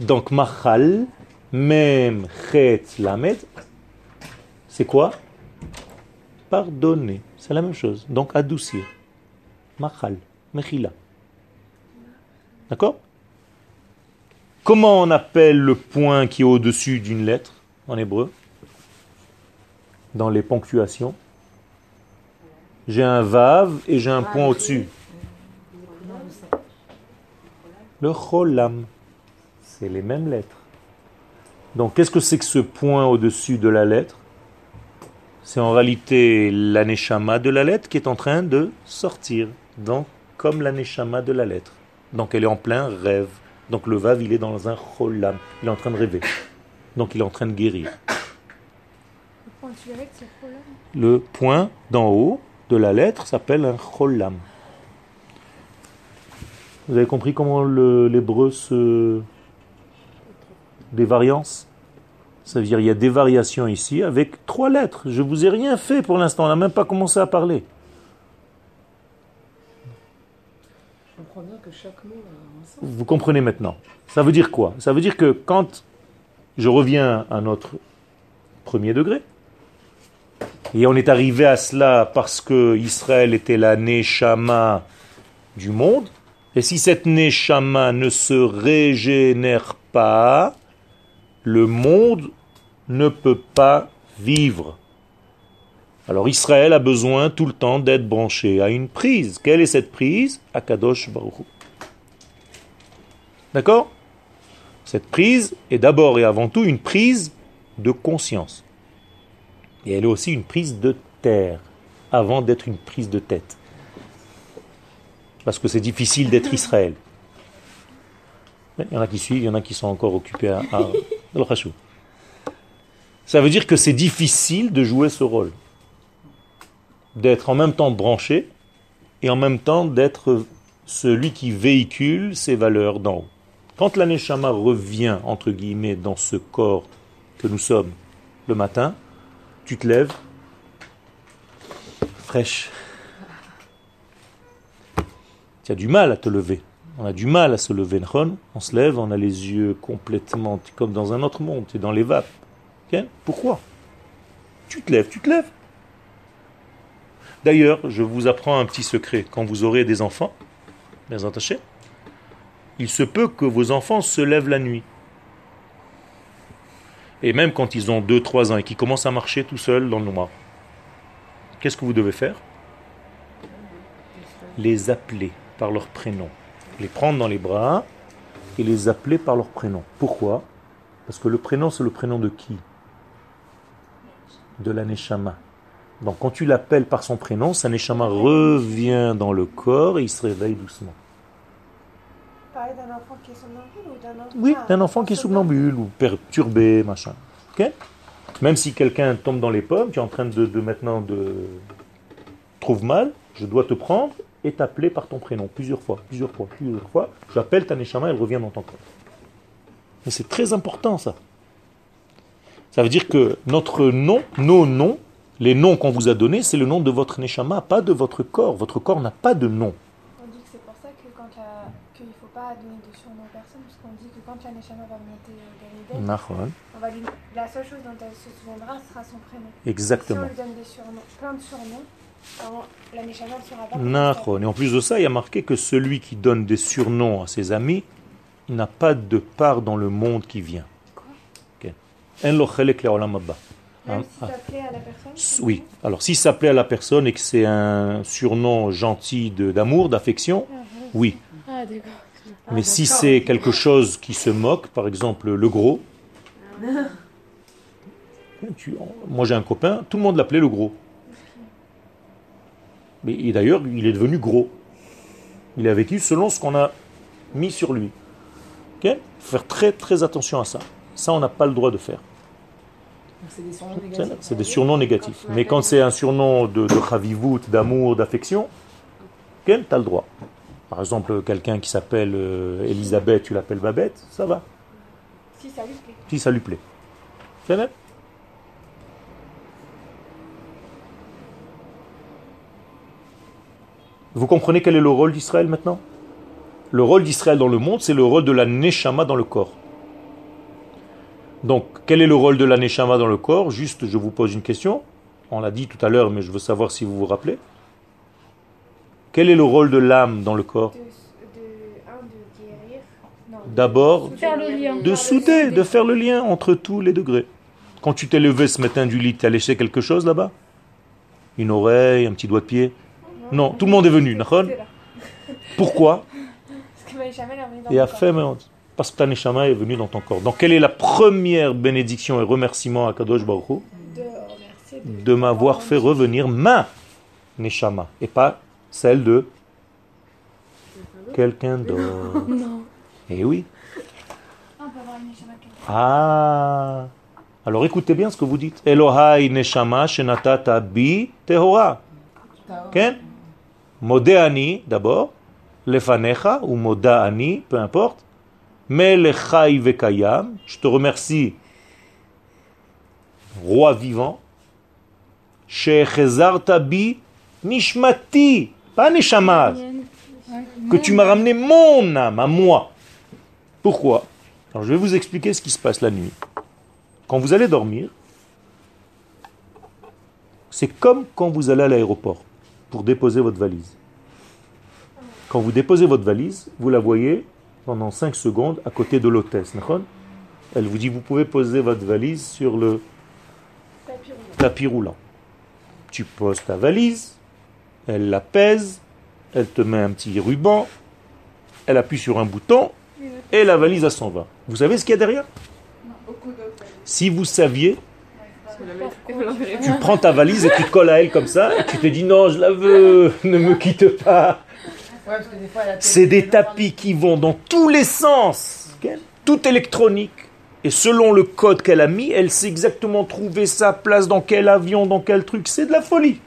Donc machal, même chet lamed, c'est quoi? Pardonner. C'est la même chose. Donc adoucir. Machal, mechila. D'accord? Comment on appelle le point qui est au-dessus d'une lettre en hébreu? Dans les ponctuations. J'ai un vav et j'ai un point au-dessus. Le cholam. C'est les mêmes lettres. Donc qu'est-ce que c'est que ce point au-dessus de la lettre? C'est en réalité l'aneshama de la lettre qui est en train de sortir. Donc comme l'aneshama de la lettre. Donc elle est en plein rêve. Donc le vav, il est dans un cholam. Il est en train de rêver. Donc il est en train de guérir. Le point d'en haut de la lettre s'appelle un cholam. Vous avez compris comment l'hébreu se... des variances? Ça veut dire il y a des variations ici avec trois lettres. Je vous ai rien fait pour l'instant, on n'a même pas commencé à parler. Je comprends bien que chaque mot a un sens. Vous comprenez maintenant. Ça veut dire quoi? Ça veut dire que quand je reviens à notre premier degré, et on est arrivé à cela parce que Israël était la Neshama du monde, et si cette Neshama ne se régénère pas, le monde ne peut pas vivre. Alors Israël a besoin tout le temps d'être branché à une prise. Quelle est cette prise? Akadosh Baruch. D'accord? Cette prise est d'abord et avant tout une prise de conscience. Et elle est aussi une prise de terre, avant d'être une prise de tête. Parce que c'est difficile d'être Israël. Il y en a qui suivent, il y en a qui sont encore occupés à. Ça veut dire que c'est difficile de jouer ce rôle. D'être en même temps branché et en même temps d'être celui qui véhicule ses valeurs d'en haut. Quand l'aneshama revient, entre guillemets, dans ce corps que nous sommes le matin, tu te lèves fraîche. Tu as du mal à te lever. On a du mal à se lever. On se lève, on a les yeux complètement comme dans un autre monde, tu es dans les vapes. Ok? Pourquoi? Tu te lèves, tu te lèves. D'ailleurs, je vous apprends un petit secret. Quand vous aurez des enfants, bien attachés, il se peut que vos enfants se lèvent la nuit. Et même quand ils ont 2-3 ans et qu'ils commencent à marcher tout seuls dans le noir, qu'est-ce que vous devez faire? Les appeler par leur prénom. Les prendre dans les bras et les appeler par leur prénom. Pourquoi? Parce que le prénom, c'est le prénom de qui? De l'aneshama. Donc quand tu l'appelles par son prénom, sa neshama revient dans le corps et il se réveille doucement. Parler d'un enfant qui est somnambule ou d'un enfant Oui, d'un enfant qui est somnambule ou perturbé, machin. Même si quelqu'un tombe dans les pommes, tu es en train de, de maintenant de trouve mal, je dois te prendre et t'appeler par ton prénom plusieurs fois, plusieurs fois, plusieurs fois. J'appelle ta neshama, elle revient dans ton corps. Mais c'est très important ça. Ça veut dire que notre nom, nos noms, les noms qu'on vous a donnés, c'est le nom de votre neshama, pas de votre corps. Votre corps n'a pas de nom. On dit que c'est pour ça que quand la... qu'il ne faut pas donner de surnom aux personnes, parce qu'on dit que quand la Neshama va monter dans Nahon. on va lui... la seule chose dont elle se souviendra sera son prénom. Exactement. Si on lui donne des surnoms, plein de surnoms, alors. Et en plus de ça, il y a marqué que celui qui donne des surnoms à ses amis n'a pas de part dans le monde qui vient. Ok. En lo chelek le'olam haba. Même Hein, si ah. ça plaît à la personne S- Oui. Alors, s'il s'appelait à la personne et que c'est un surnom gentil de- d'amour, d'affection, oui. Ah. Mais si c'est quelque chose qui se moque, par exemple le gros, tu- moi j'ai un copain, tout le monde l'appelait le gros. Et d'ailleurs, il est devenu gros. Il a vécu selon ce qu'on a mis sur lui. Ok? Faut faire très très attention à ça. Ça, on n'a pas le droit de faire. C'est des surnoms négatifs. c'est des surnoms négatifs. Mais quand c'est un surnom de, de d'amour, d'affection, tu as le droit. Par exemple, quelqu'un qui s'appelle euh, Elisabeth, tu l'appelles Babette, ça va. Si ça lui plaît. Si ça lui plaît. C'est vrai Vous comprenez quel est le rôle d'Israël maintenant? Le rôle d'Israël dans le monde, c'est le rôle de la Neshama dans le corps. Donc, quel est le rôle de la Neshama dans le corps? Juste, je vous pose une question. On l'a dit tout à l'heure, mais je veux savoir si vous vous rappelez. Quel est le rôle de l'âme dans le corps? De, de. D'abord, de souder, de faire le lien entre tous les degrés. Quand tu t'es levé ce matin du lit, tu as léché quelque chose là-bas? Une oreille, un petit doigt de pied? Non, tout le monde est venu, là. Pourquoi Et a fait, parce que ta neshama est venue dans ton corps. Donc, quelle est la première bénédiction et remerciement à Kadosh Baruch Hu De m'avoir fait revenir ma neshama et pas celle de quelqu'un d'autre. Non. Eh oui. Ah. Ah Alors écoutez bien ce que vous dites. Elohai neshama shenatata bi tehora. Modéani d'abord. Lefanecha ou Modaani, peu importe. Melechai vekayam. Je te remercie, roi vivant. Shechezarta bi nishmati. Pas neshama. Que tu m'as ramené mon âme à moi. Pourquoi? Alors je vais vous expliquer ce qui se passe la nuit. Quand vous allez dormir, c'est comme quand vous allez à l'aéroport pour déposer votre valise. Quand vous déposez votre valise, vous la voyez pendant 5 secondes à côté de l'hôtesse. Elle vous dit, vous pouvez poser votre valise sur le Tapis roulant. tapis roulant. Tu poses ta valise, elle la pèse, elle te met un petit ruban, elle appuie sur un bouton et la valise s'en va. Vous savez ce qu'il y a derrière? Si vous saviez, tu prends ta valise et tu te colles à elle comme ça, et tu te dis non, je la veux, ne me quitte pas. C'est des tapis qui vont dans tous les sens, tout électronique. Et selon le code qu'elle a mis, elle sait exactement trouver sa place dans quel avion, dans quel truc. C'est de la folie.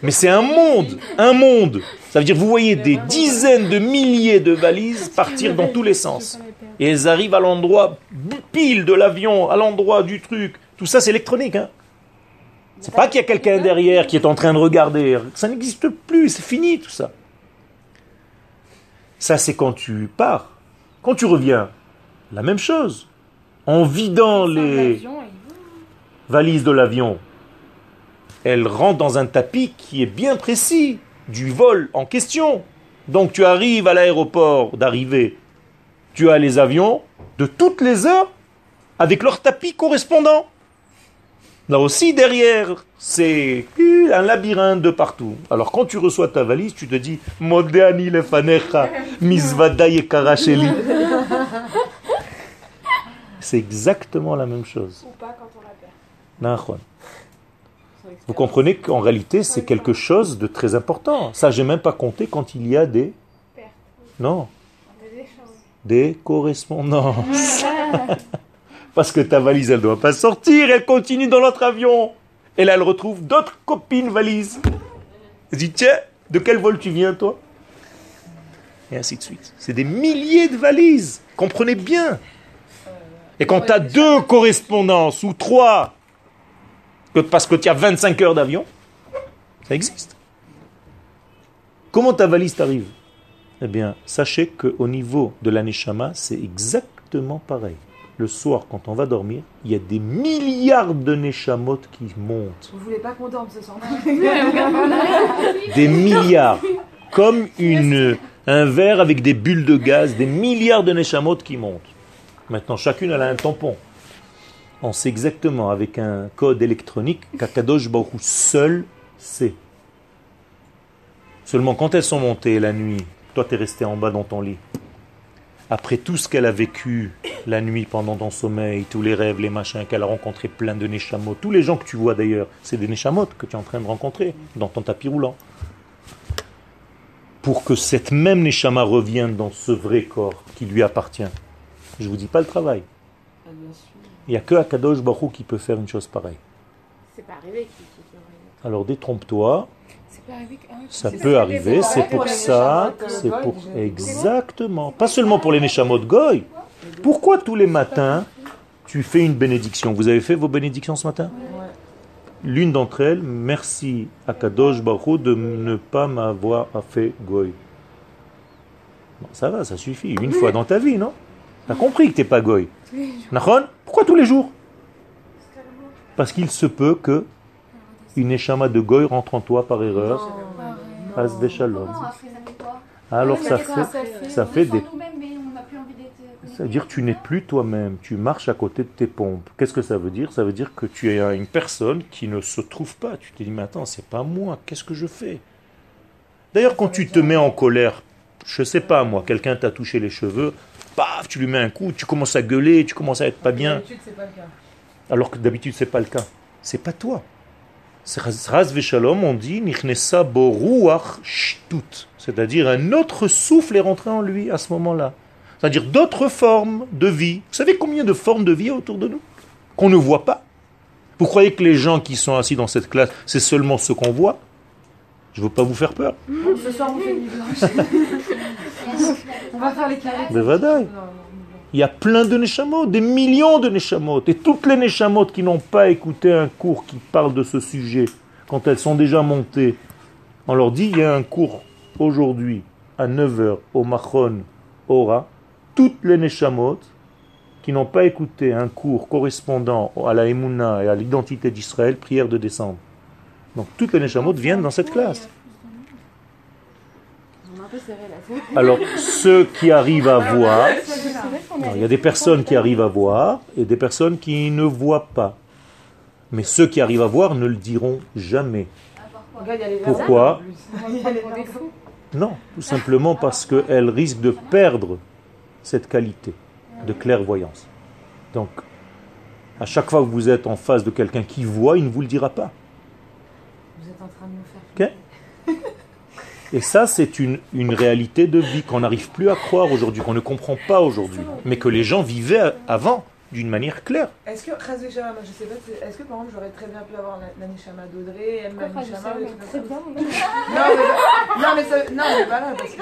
Mais c'est un monde, un monde. Ça veut dire, vous voyez des dizaines de milliers de valises partir dans tous les sens. Et elles arrivent à l'endroit pile de l'avion, à l'endroit du truc. Tout ça, c'est électronique. Hein. C'est pas qu'il y a quelqu'un derrière qui est en train de regarder. Ça n'existe plus, c'est fini tout ça. Ça, c'est quand tu pars. Quand tu reviens, la même chose. En vidant les valises de l'avion, elle rentre dans un tapis qui est bien précis du vol en question. Donc tu arrives à l'aéroport d'arrivée, tu as les avions de toutes les heures avec leur tapis correspondant. Là aussi, derrière, c'est un labyrinthe de partout. Alors, quand tu reçois ta valise, tu te dis Modéani lefanecha, misvadaye karacheli. C'est exactement la même chose. Ou pas quand on la perd. Vous comprenez qu'en réalité, c'est quelque chose de très important. Ça, j'ai même pas compté quand il y a des. Non. Des correspondances. Parce que ta valise, elle ne doit pas sortir, elle continue dans l'autre avion. Et là, elle retrouve d'autres copines valises. Elle dit, tiens, de quel vol tu viens, toi? Et ainsi de suite. C'est des milliers de valises. Comprenez bien. Et quand tu as deux correspondances ou trois, parce que tu as 25 heures d'avion, ça existe. Comment ta valise t'arrive? Eh bien, sachez qu'au niveau de l'aneshama, c'est exactement pareil. Le soir, quand on va dormir, il y a des milliards de neshamot qui montent. Vous voulez pas qu'on dorme ce soir Des milliards. Comme une, un verre avec des bulles de gaz, des milliards de neshamot qui montent. Maintenant, chacune, elle a un tampon. On sait exactement, avec un code électronique, qu'Akadosh Baruch seul sait. Seulement quand elles sont montées la nuit, toi tu es resté en bas dans ton lit. Après tout ce qu'elle a vécu la nuit pendant ton sommeil, tous les rêves, les machins, qu'elle a rencontré plein de Neshamot, tous les gens que tu vois d'ailleurs, c'est des Neshamot que tu es en train de rencontrer dans ton tapis roulant. Pour que cette même Neshama revienne dans ce vrai corps qui lui appartient. Je ne vous dis pas le travail. Ah. Il n'y a que Akadosh Baruch qui peut faire une chose pareille. C'est pas arrivé Alors détrompe-toi, ça peut arriver, c'est pour ça, c'est pour... Exactement. Pas seulement pour les Neshamot Goy. Pourquoi tous les matins, tu fais une bénédiction? Vous avez fait vos bénédictions ce matin? L'une d'entre elles, merci à Kadosh Baruch de ne pas m'avoir fait Goy. Bon, ça va, ça suffit. Une fois dans ta vie, non? T'as compris que t'es pas Goy. Nahon Pourquoi tous les jours? Parce qu'il se peut que une échama de Goy rentre en toi par erreur. As des shalom. Alors ça fait, ça fait des... euh. C'est-à-dire que tu n'es plus toi-même, tu marches à côté de tes pompes. Qu'est-ce que ça veut dire? Ça veut dire que tu es une personne qui ne se trouve pas. Tu te dis, mais attends, c'est pas moi, qu'est-ce que je fais? D'ailleurs, quand tu te mets en colère, je sais pas moi, quelqu'un t'a touché les cheveux, paf, tu lui mets un coup, tu commences à gueuler, tu commences à être pas bien, D'habitude, c'est pas le cas. alors que d'habitude c'est pas le cas. C'est pas toi. C'est ras ras veshalom, on dit c'est-à-dire un autre souffle est rentré en lui à ce moment-là. C'est-à-dire d'autres formes de vie. Vous savez combien de formes de vie il y a autour de nous qu'on ne voit pas? Vous croyez que les gens qui sont assis dans cette classe, c'est seulement ce qu'on voit? Je ne veux pas vous faire peur. Ce soir, on fait une blanche. on va faire les carrés. Mais Il y a plein de Neshamot, des millions de Neshamot. Et toutes les Neshamot qui n'ont pas écouté un cours qui parle de ce sujet, quand elles sont déjà montées, on leur dit il y a un cours aujourd'hui à 9h au Machon Ora. Toutes les Neshamot qui n'ont pas écouté un cours correspondant à la Emouna et à l'identité d'Israël, prière de décembre. Donc toutes les Neshamot viennent dans cette classe. On a un peu serré là. Alors ceux qui arrivent à voir, non, il y a des personnes qui arrivent à voir et des personnes qui ne voient pas. Mais ceux qui arrivent à voir ne le diront jamais. Regarde, il y a les Pourquoi. Non, tout simplement parce qu'elle risque de perdre cette qualité de clairvoyance. Donc, à chaque fois que vous êtes en face de quelqu'un qui voit, il ne vous le dira pas. Vous êtes en train de nous faire. Et ça, c'est une, une réalité de vie qu'on n'arrive plus à croire aujourd'hui, qu'on ne comprend pas aujourd'hui, mais que les gens vivaient avant d'une manière claire. Est-ce que, je sais pas, c'est- est-ce que par exemple j'aurais très bien pu avoir la- Nanishama d'Audrey, elle comme ça bien. Non, mais, non, mais ça, non, mais voilà, parce que.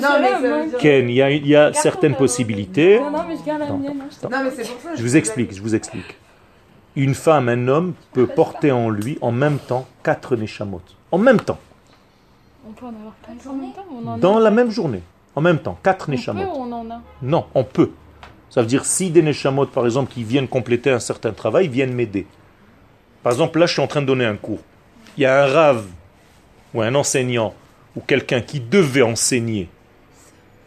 Non, mais ça dire- Ken, il y a, y a certaines possibilités. Non, non, mais je garde la mienne. hein. Non, mais c'est pour ça. Je vous explique, je vous explique. Une femme, un homme peut porter en lui en même temps quatre neshamot. En même temps, On peut en avoir quatre en même temps ou on en a dans la même journée. En même temps, quatre On peut neshamot. ou on en a Non, on peut. Ça veut dire si des neshamot, par exemple, qui viennent compléter un certain travail, viennent m'aider. Par exemple, là, je suis en train de donner un cours. Il y a un rave ou un enseignant ou quelqu'un qui devait enseigner,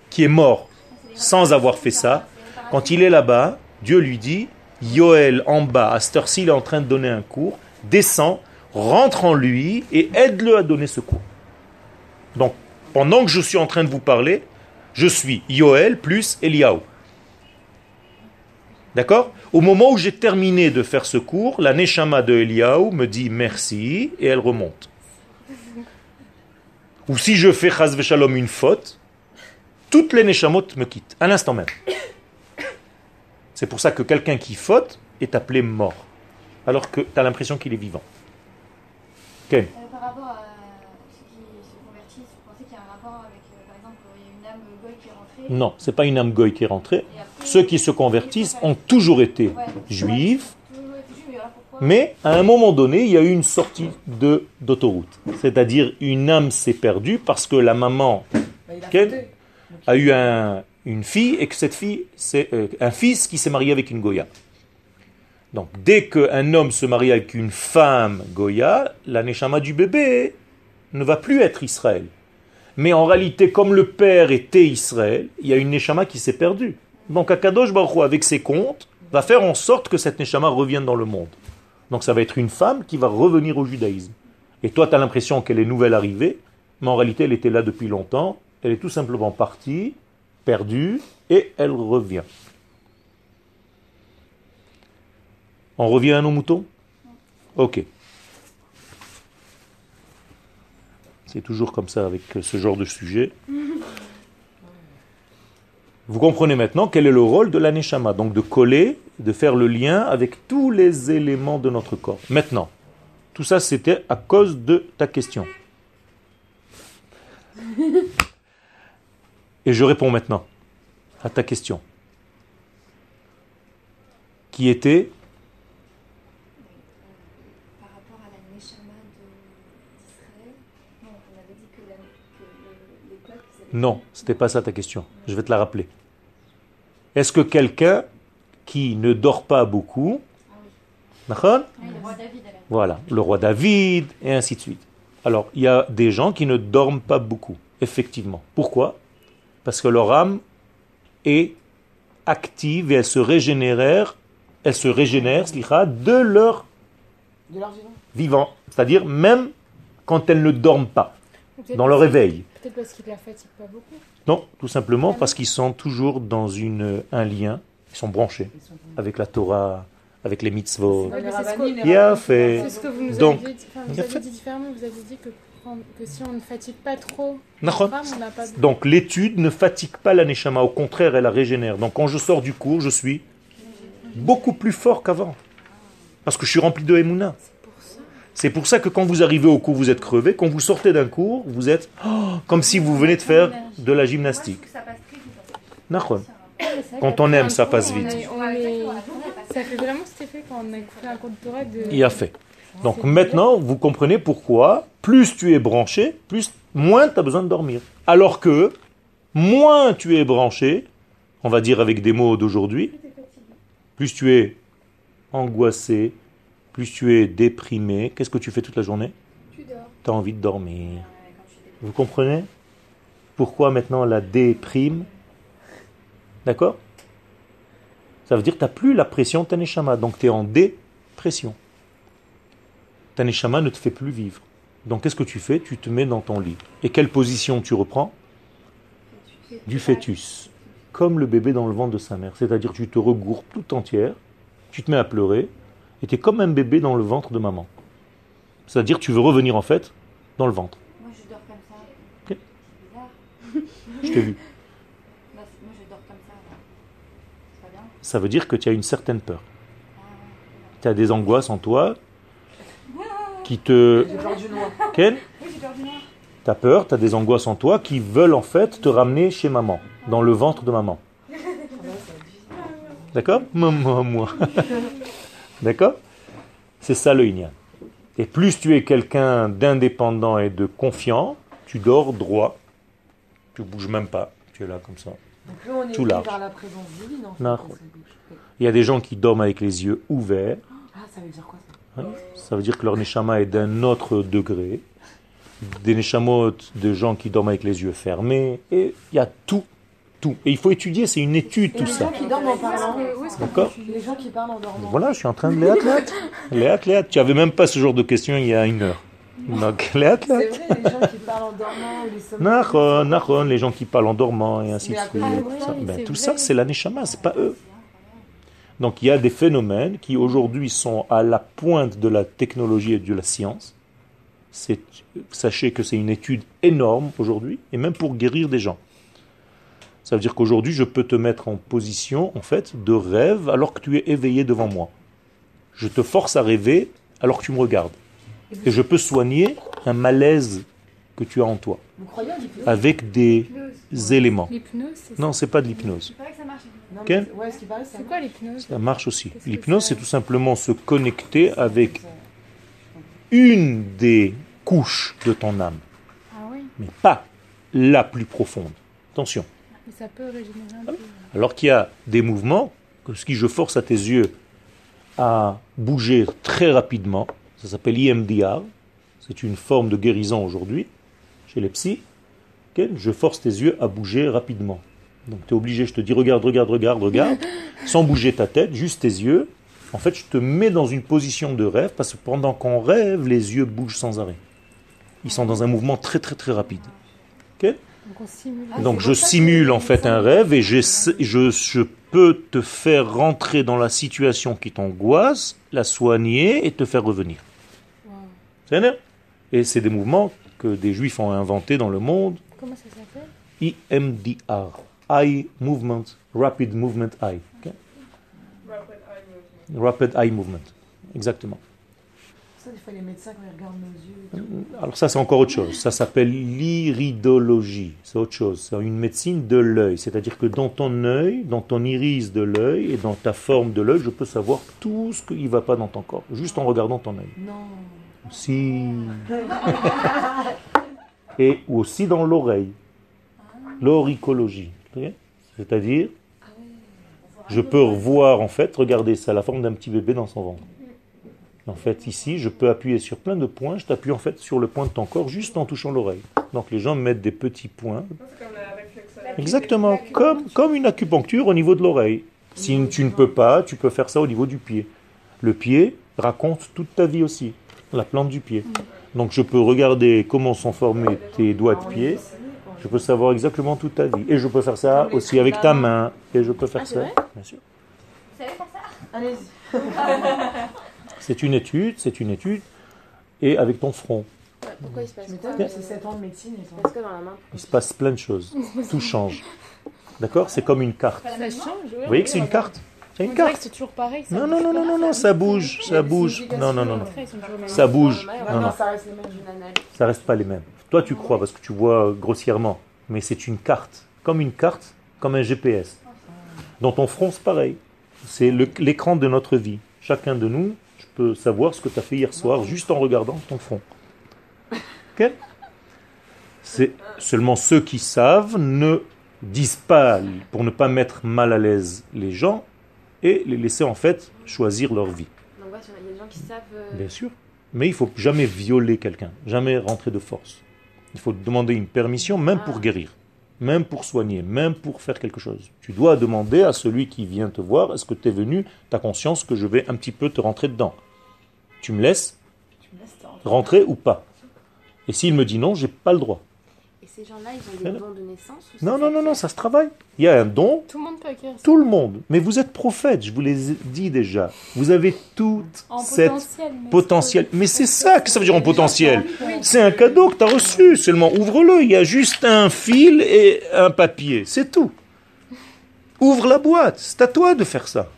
qui est mort sans avoir fait ça. Quand il est là-bas, Dieu lui dit, Yoel en bas, à cette heure-ci, il est en train de donner un cours, descend, rentre en lui et aide-le à donner ce cours. Donc, pendant que je suis en train de vous parler, je suis Yoel plus Eliaou. D'accord? Au moment où j'ai terminé de faire ce cours, la Neshama de Eliaou me dit merci et elle remonte. Ou si je fais Chaz Shalom une faute, toutes les Neshamot me quittent, à l'instant même. C'est pour ça que quelqu'un qui faute est appelé mort, alors que tu as l'impression qu'il est vivant. Euh, par rapport à ceux qui se convertissent, vous pensez qu'il y a un rapport avec, euh, par exemple, il y a une âme goy qui est rentrée? Non, c'est pas une âme goy qui est rentrée. après, Ceux qui se convertissent ont toujours été Ouais. juifs, toujours été juif, mais à un moment donné, il y a eu une sortie de d'autoroute. C'est-à-dire une âme s'est perdue parce que la maman Bah, a eu un- une fille et que cette fille, c'est euh, un fils qui s'est marié avec une Goya. Donc dès qu'un homme se marie avec une femme Goya, la neshama du bébé ne va plus être Israël. Mais en réalité, comme le père était Israël, il y a une neshama qui s'est perdue. Donc Akadosh Baruch avec ses comptes, va faire en sorte que cette neshama revienne dans le monde. Donc ça va être une femme qui va revenir au judaïsme. Et toi, tu as l'impression qu'elle est nouvelle arrivée, mais en réalité, elle était là depuis longtemps. Elle est tout simplement partie, perdue, et elle revient. On revient à nos moutons? Ok. C'est toujours comme ça avec ce genre de sujet. Vous comprenez maintenant quel est le rôle de l'aneshama, donc de coller, de faire le lien avec tous les éléments de notre corps. Maintenant, tout ça c'était à cause de ta question. Et je réponds maintenant à ta question. Qui était Par rapport à la Neshama de- d'Israël, non, on avait dit que, la, que le- les peuples. ils avaient- Non, c'était pas ça ta question. Je vais te la rappeler. Est-ce que quelqu'un qui ne dort pas beaucoup, d'accord Ah, le roi David. Voilà, le roi David, et ainsi de suite. Alors, il y a des gens qui ne dorment pas beaucoup, effectivement. Pourquoi? Parce que leur âme est active et elle se régénère, elle se régénère, slicha, de leur De leur vivant. vivant. C'est-à-dire même quand elles ne dorment pas, dans le réveil. Peut-être parce qu'il la fatigue pas beaucoup. Non, tout simplement parce qu'ils sont toujours dans une, un lien, ils sont branchés Ils sont avec la Torah, avec les mitzvot. Les c'est ce ce que vous nous Donc, avez dit. Enfin, vous avez dit différemment. Vous avez dit que, que si on ne fatigue pas trop Nachon. la femme, on n'a pas. Donc l'étude ne fatigue pas la neshama, au contraire, elle la régénère. Donc quand je sors du cours, je suis beaucoup plus fort qu'avant. Parce que je suis rempli de Emouna. C'est pour ça que quand vous arrivez au cours, vous êtes crevé. Quand vous sortez d'un cours, vous êtes oh, comme si vous venez de faire de la gymnastique. Quand on aime, ça passe vite. Ça fait vraiment cet effet quand on a écouté un cours de Torah de. Il a fait. Donc maintenant, vous comprenez pourquoi plus tu es branché, plus moins tu as besoin de dormir. Alors que moins tu es branché, on va dire avec des mots d'aujourd'hui, plus tu es angoissé, plus tu es déprimé, qu'est-ce que tu fais toute la journée? Tu dors. Tu as envie de dormir. Vous comprenez? Pourquoi maintenant la déprime? D'accord? Ça veut dire que tu n'as plus la pression de ta neshama, donc tu es en dépression. Ta neshama ne te fait plus vivre. Donc qu'est-ce que tu fais? Tu te mets dans ton lit. Et quelle position tu reprends? Du fœtus. Comme le bébé dans le ventre de sa mère. C'est-à-dire tu te regroupe tout entière, tu te mets à pleurer, et tu es comme un bébé dans le ventre de maman. C'est-à-dire tu veux revenir en fait dans le ventre. Moi, je dors comme ça. C'est bizarre. Je t'ai vu. Bah, moi, je dors comme ça. bien? Ça veut dire que tu as une certaine peur. Ah ouais. Tu as des angoisses en toi qui te... J'ai peur du noir. Oui, j'ai peur du noir. Tu as peur, tu as des angoisses en toi qui veulent en fait te ramener chez maman, dans le ventre de maman. D'accord? Maman, moi. D'accord? C'est ça le yin. Et plus tu es quelqu'un d'indépendant et de confiant, tu dors droit. Tu bouges même pas. Tu es là comme ça. Donc plus on est Tout large. par la présence divine, en fait, Non. on se bouge. Il y a des gens qui dorment avec les yeux ouverts. Ah, ça veut dire quoi ça? Hein? Ça veut dire que leur neshama est d'un autre degré. Des neshamot de gens qui dorment avec les yeux fermés. Et il y a tout. Tout. Et il faut étudier, c'est une étude Et tout les ça. gens qui dorment en parlant. D'accord Les gens qui parlent en dormant. Voilà, je suis en train de les athlètes. Les athlètes. Tu avais même pas ce genre de questions il y a une heure. Donc, les C'est athlètes. vrai, les gens qui parlent en dormant ou les les gens qui parlent en dormant et ainsi de suite. moi, Ça, ben, tout c'est la neshama, c'est pas eux. Donc il y a des phénomènes qui aujourd'hui sont à la pointe de la technologie et de la science. Sachez que c'est une étude énorme aujourd'hui, et même pour guérir des gens. Ça veut dire qu'aujourd'hui, je peux te mettre en position, en fait, de rêve alors que tu es éveillé devant moi. Je te force à rêver alors que tu me regardes. Et je peux soigner un malaise que tu as en toi, Vous croyez en l'hypnose avec des éléments. L'hypnose, c'est Non, c'est pas de l'hypnose. C'est- Ouais, ce qui paraît, ça C'est quoi l'hypnose Ça marche aussi. Qu'est-ce que L'hypnose, c'est tout simplement se connecter avec une des couches de ton âme, Ah oui, mais pas la plus profonde. Attention. mais ça peut régénérer un peu. Alors qu'il y a des mouvements, que si je force à tes yeux à bouger très rapidement, ça s'appelle IMDR, c'est une forme de guérison aujourd'hui, chez les psys, ok je force tes yeux à bouger rapidement. Donc tu es obligé, je te dis regarde, regarde, regarde, regarde, sans bouger ta tête, juste tes yeux. En fait, je te mets dans une position de rêve, parce que pendant qu'on rêve, les yeux bougent sans arrêt. Ils sont dans un mouvement très très très rapide. ok? Donc. Ah, donc je simule en fait un rêve et je, je peux te faire rentrer dans la situation qui t'angoisse, la soigner et te faire revenir. Wow. Et c'est des mouvements que des juifs ont inventés dans le monde. Comment ça s'appelle? IMDR. Eye Movement, Rapid Movement Eye. ok Rapid Eye Movement. Exactement. Ça, des fois, les médecins, quand ils regardent nos yeux. tout. Alors ça, c'est encore autre chose. Ça s'appelle l'iridologie. C'est autre chose. C'est une médecine de l'œil. C'est-à-dire que dans ton œil, dans ton iris de l'œil et dans ta forme de l'œil, je peux savoir tout ce qui ne va pas dans ton corps, juste en regardant ton œil. Non. Si. Et aussi dans l'oreille. L'auricologie. C'est-à-dire, je peux voir en fait, regardez, c'est la forme d'un petit bébé dans son ventre. En fait, ici, je peux appuyer sur plein de points. Je t'appuie en fait sur le point de ton corps juste en touchant l'oreille. Donc les gens mettent des petits points. Exactement, comme, comme une acupuncture au niveau de l'oreille. Si tu ne peux pas, tu peux faire ça au niveau du pied. Le pied raconte toute ta vie aussi, la plante du pied. Donc je peux regarder comment sont formés tes doigts de pied. Je peux savoir exactement toute ta vie. Et je peux faire ça aussi avec ta main. Et je peux faire Ah, ça. Bien sûr. Vous savez faire ça Allez-y. C'est une étude, c'est une étude. Et avec ton front. Pourquoi il se passe Tu quoi m'étonnes, c'est 7 ans de médecine. Ils Il sont... se passe quoi dans la main Il se passe plein de choses. Tout change. D'accord? C'est comme une carte. Ça change, ouais. Vous voyez que c'est une carte? C'est une carte. c'est toujours pareil. Non, non, non, non, non, non, ça bouge, ça bouge. Non, non, non, non. Ça bouge. Non, non, ça reste pas les mêmes. Toi, tu crois parce que tu vois grossièrement. Mais c'est une carte. Comme une carte, comme un GPS. Dans ton front, c'est pareil. C'est l'écran de notre vie. Chacun de nous, je peux savoir ce que tu as fait hier soir juste en regardant ton front. Ok? C'est seulement ceux qui savent ne disent pas pour ne pas mettre mal à l'aise les gens et les laisser en fait choisir leur vie. Donc, ouais, il y a des gens qui savent. euh, Bien sûr. Mais il faut jamais violer quelqu'un, jamais rentrer de force. Il faut demander une permission, même pour Ah. guérir, même pour soigner, même pour faire quelque chose. Tu dois demander à celui qui vient te voir, est-ce que tu es venu, tu as conscience que je vais un petit peu te rentrer dedans. Tu me laisses Tu me laisses rentrer ou pas? Et s'il me dit non, j'ai pas le droit. Ces gens-là, ils ont des dons de naissance ou Non, non, non, non, ça se travaille. Il y a un don, Tout le monde peut acquérir ça. tout le monde. Mais vous êtes prophète, je vous l'ai dit déjà. Vous avez toute En cette potentiel. mais potentiel. Mais c'est ça que ça veut dire en potentiel. C'est un cadeau que tu as reçu. Seulement, ouvre-le. Il y a juste un fil et un papier. C'est tout. Ouvre la boîte. C'est à toi de faire ça.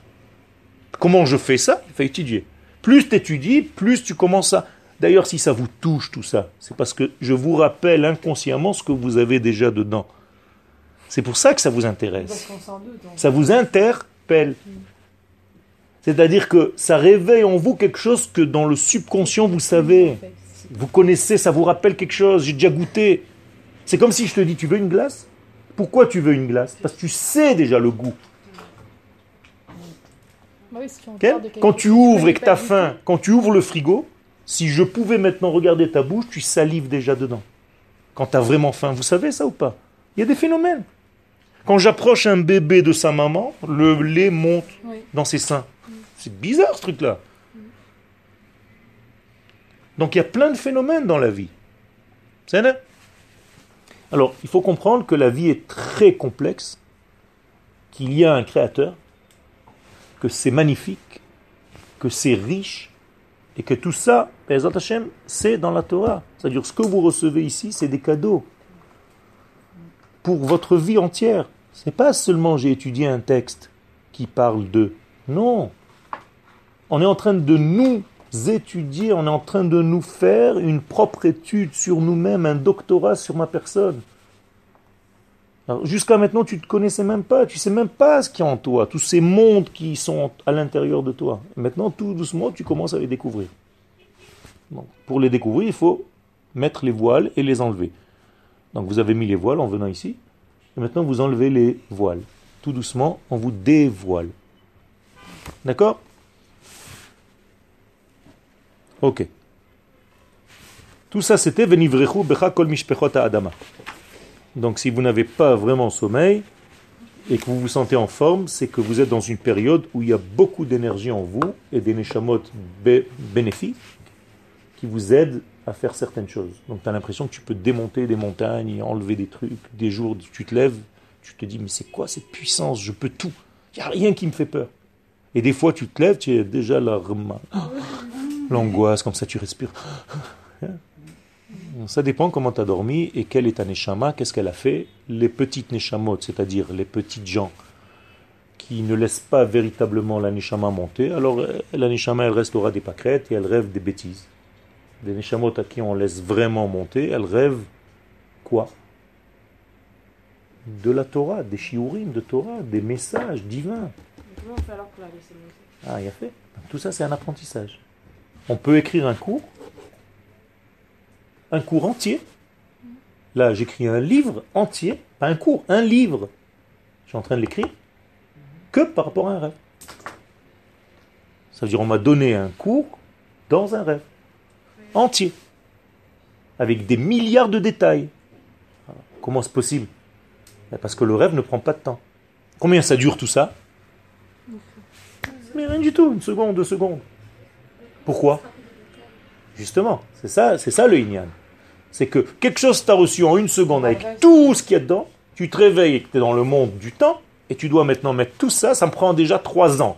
Comment je fais ça? Il faut étudier. Plus tu étudies, plus tu commences à... D'ailleurs, si ça vous touche tout ça, c'est parce que je vous rappelle inconsciemment ce que vous avez déjà dedans. C'est pour ça que ça vous intéresse. Ça vous interpelle. C'est-à-dire que ça réveille en vous quelque chose que dans le subconscient vous savez. Vous connaissez, ça vous rappelle quelque chose. J'ai déjà goûté. C'est comme si je te dis, tu veux une glace? Pourquoi tu veux une glace? Parce que tu sais déjà le goût. Quand tu ouvres et que tu as faim, quand tu ouvres le frigo, si je pouvais maintenant regarder ta bouche, tu salives déjà dedans. Quand tu as vraiment faim, vous savez ça ou pas? Il y a des phénomènes. Quand j'approche un bébé de sa maman, le lait monte Oui. dans ses seins. C'est bizarre ce truc-là. Donc il y a plein de phénomènes dans la vie. C'est vrai? Alors, il faut comprendre que la vie est très complexe, qu'il y a un créateur, que c'est magnifique, que c'est riche, et que tout ça, Hashem, c'est dans la Torah. C'est-à-dire ce que vous recevez ici, c'est des cadeaux pour votre vie entière. C'est pas seulement j'ai étudié un texte qui parle de. Non. On est en train de nous étudier, on est en train de nous faire une propre étude sur nous-mêmes, un doctorat sur ma personne. Jusqu'à maintenant, tu ne te connaissais même pas, tu sais même pas ce qu'il y a en toi, tous ces mondes qui sont à l'intérieur de toi. Maintenant, tout doucement, tu commences à les découvrir. Pour les découvrir, il faut mettre les voiles et les enlever. Donc vous avez mis les voiles en venant ici, et maintenant vous enlevez les voiles. Tout doucement, on vous dévoile. D'accord? Ok. Tout ça, c'était Venivrechu Becha Adama. Donc si vous n'avez pas vraiment sommeil et que vous vous sentez en forme, c'est que vous êtes dans une période où il y a beaucoup d'énergie en vous et des neshamot bé- bénéfiques qui vous aident à faire certaines choses. Donc tu as l'impression que tu peux démonter des montagnes, enlever des trucs. Des jours, tu te lèves, tu te dis, mais c'est quoi cette puissance? Je peux tout. Il n'y a rien qui me fait peur. Et des fois, tu te lèves, tu es déjà la l'angoisse, comme ça tu respires. Ça dépend comment tu as dormi et quel est ta neshama, qu'est-ce qu'elle a fait. Les petites neshamot, c'est-à-dire les petites gens qui ne laissent pas véritablement la neshama monter, alors euh, la neshama, elle restera des pâquerettes et elle rêve des bêtises. Des neshamot à qui on laisse vraiment monter, elles rêvent quoi? De la Torah, des shiurim de Torah, des messages divins. Comment on fait alors pour la laisser monter Ah, il a fait. Tout ça, c'est un apprentissage. On peut écrire un cours, un cours entier. Là, j'écris un livre entier, pas un cours, un livre. Je suis en train de l'écrire que par rapport à un rêve. Ça veut dire on m'a donné un cours dans un rêve entier, avec des milliards de détails. Comment c'est possible? Ben, Parce que le rêve ne prend pas de temps. Combien ça dure tout ça? Mais rien du tout, une seconde, deux secondes. Pourquoi? Justement, c'est ça, c'est ça le Inyan. C'est que quelque chose t'a reçu en une seconde avec tout ce qu'il y a dedans, tu te réveilles et que tu es dans le monde du temps, et tu dois maintenant mettre tout ça, ça me prend déjà trois ans.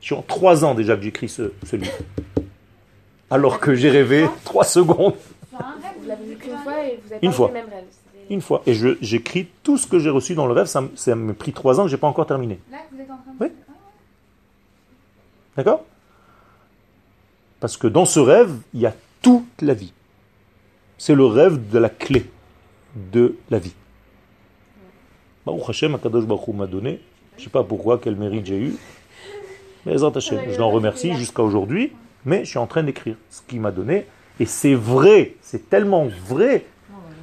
Sur trois ans déjà que j'écris ce, ce livre. Alors que j'ai rêvé trois secondes, Vous l'avez vu qu'une fois et vous avez Une fois. mêmes rêves. C'était- une fois. Et je- j'écris tout ce que j'ai reçu dans le rêve, ça, ça m'a pris trois ans que j'ai pas encore terminé. Là, vous êtes en train de. Oui. D'accord? Parce que dans ce rêve, il y a toute la vie. C'est le rêve de la clé de la vie. Baruch Hashem, Akadosh Baruch m'a donné. Je ne sais pas pourquoi, quel mérite j'ai eu. Mais je l'en remercie jusqu'à aujourd'hui. Mais je suis en train d'écrire ce qu'il m'a donné. Et c'est vrai, c'est tellement vrai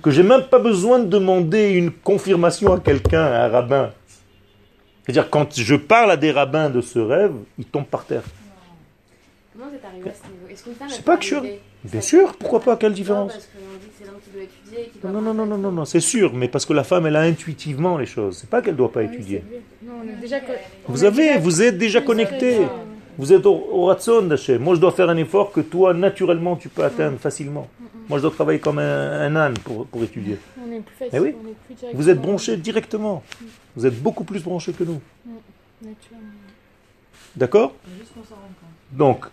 que j'ai même pas besoin de demander une confirmation à quelqu'un, à un rabbin. C'est-à-dire, quand je parle à des rabbins de ce rêve, ils tombent par terre. Comment vous êtes arrivé à ce niveau Est-ce qu'une femme Je sais elle pas que je suis- arriver Bien sûr, pourquoi pas, quelle différence parce qu'on dit que c'est l'homme qui doit étudier et qui doit Non, non, non, non, non, non, c'est sûr, mais parce que la femme, elle a intuitivement les choses. C'est pas qu'elle doit pas Ah oui, étudier. c'est vrai. Non, on est déjà co- on Vous avez, vous êtes déjà connecté. Vous êtes au, au ratson d'Hachem. Moi, je dois faire un effort que toi, naturellement, tu peux atteindre facilement. Moi, je dois travailler comme un, un âne pour, pour étudier. On est plus facile. Eh oui. on est plus Vous êtes directement- branchés directement. Vous êtes beaucoup plus branchés que nous. naturellement. D'accord? Donc,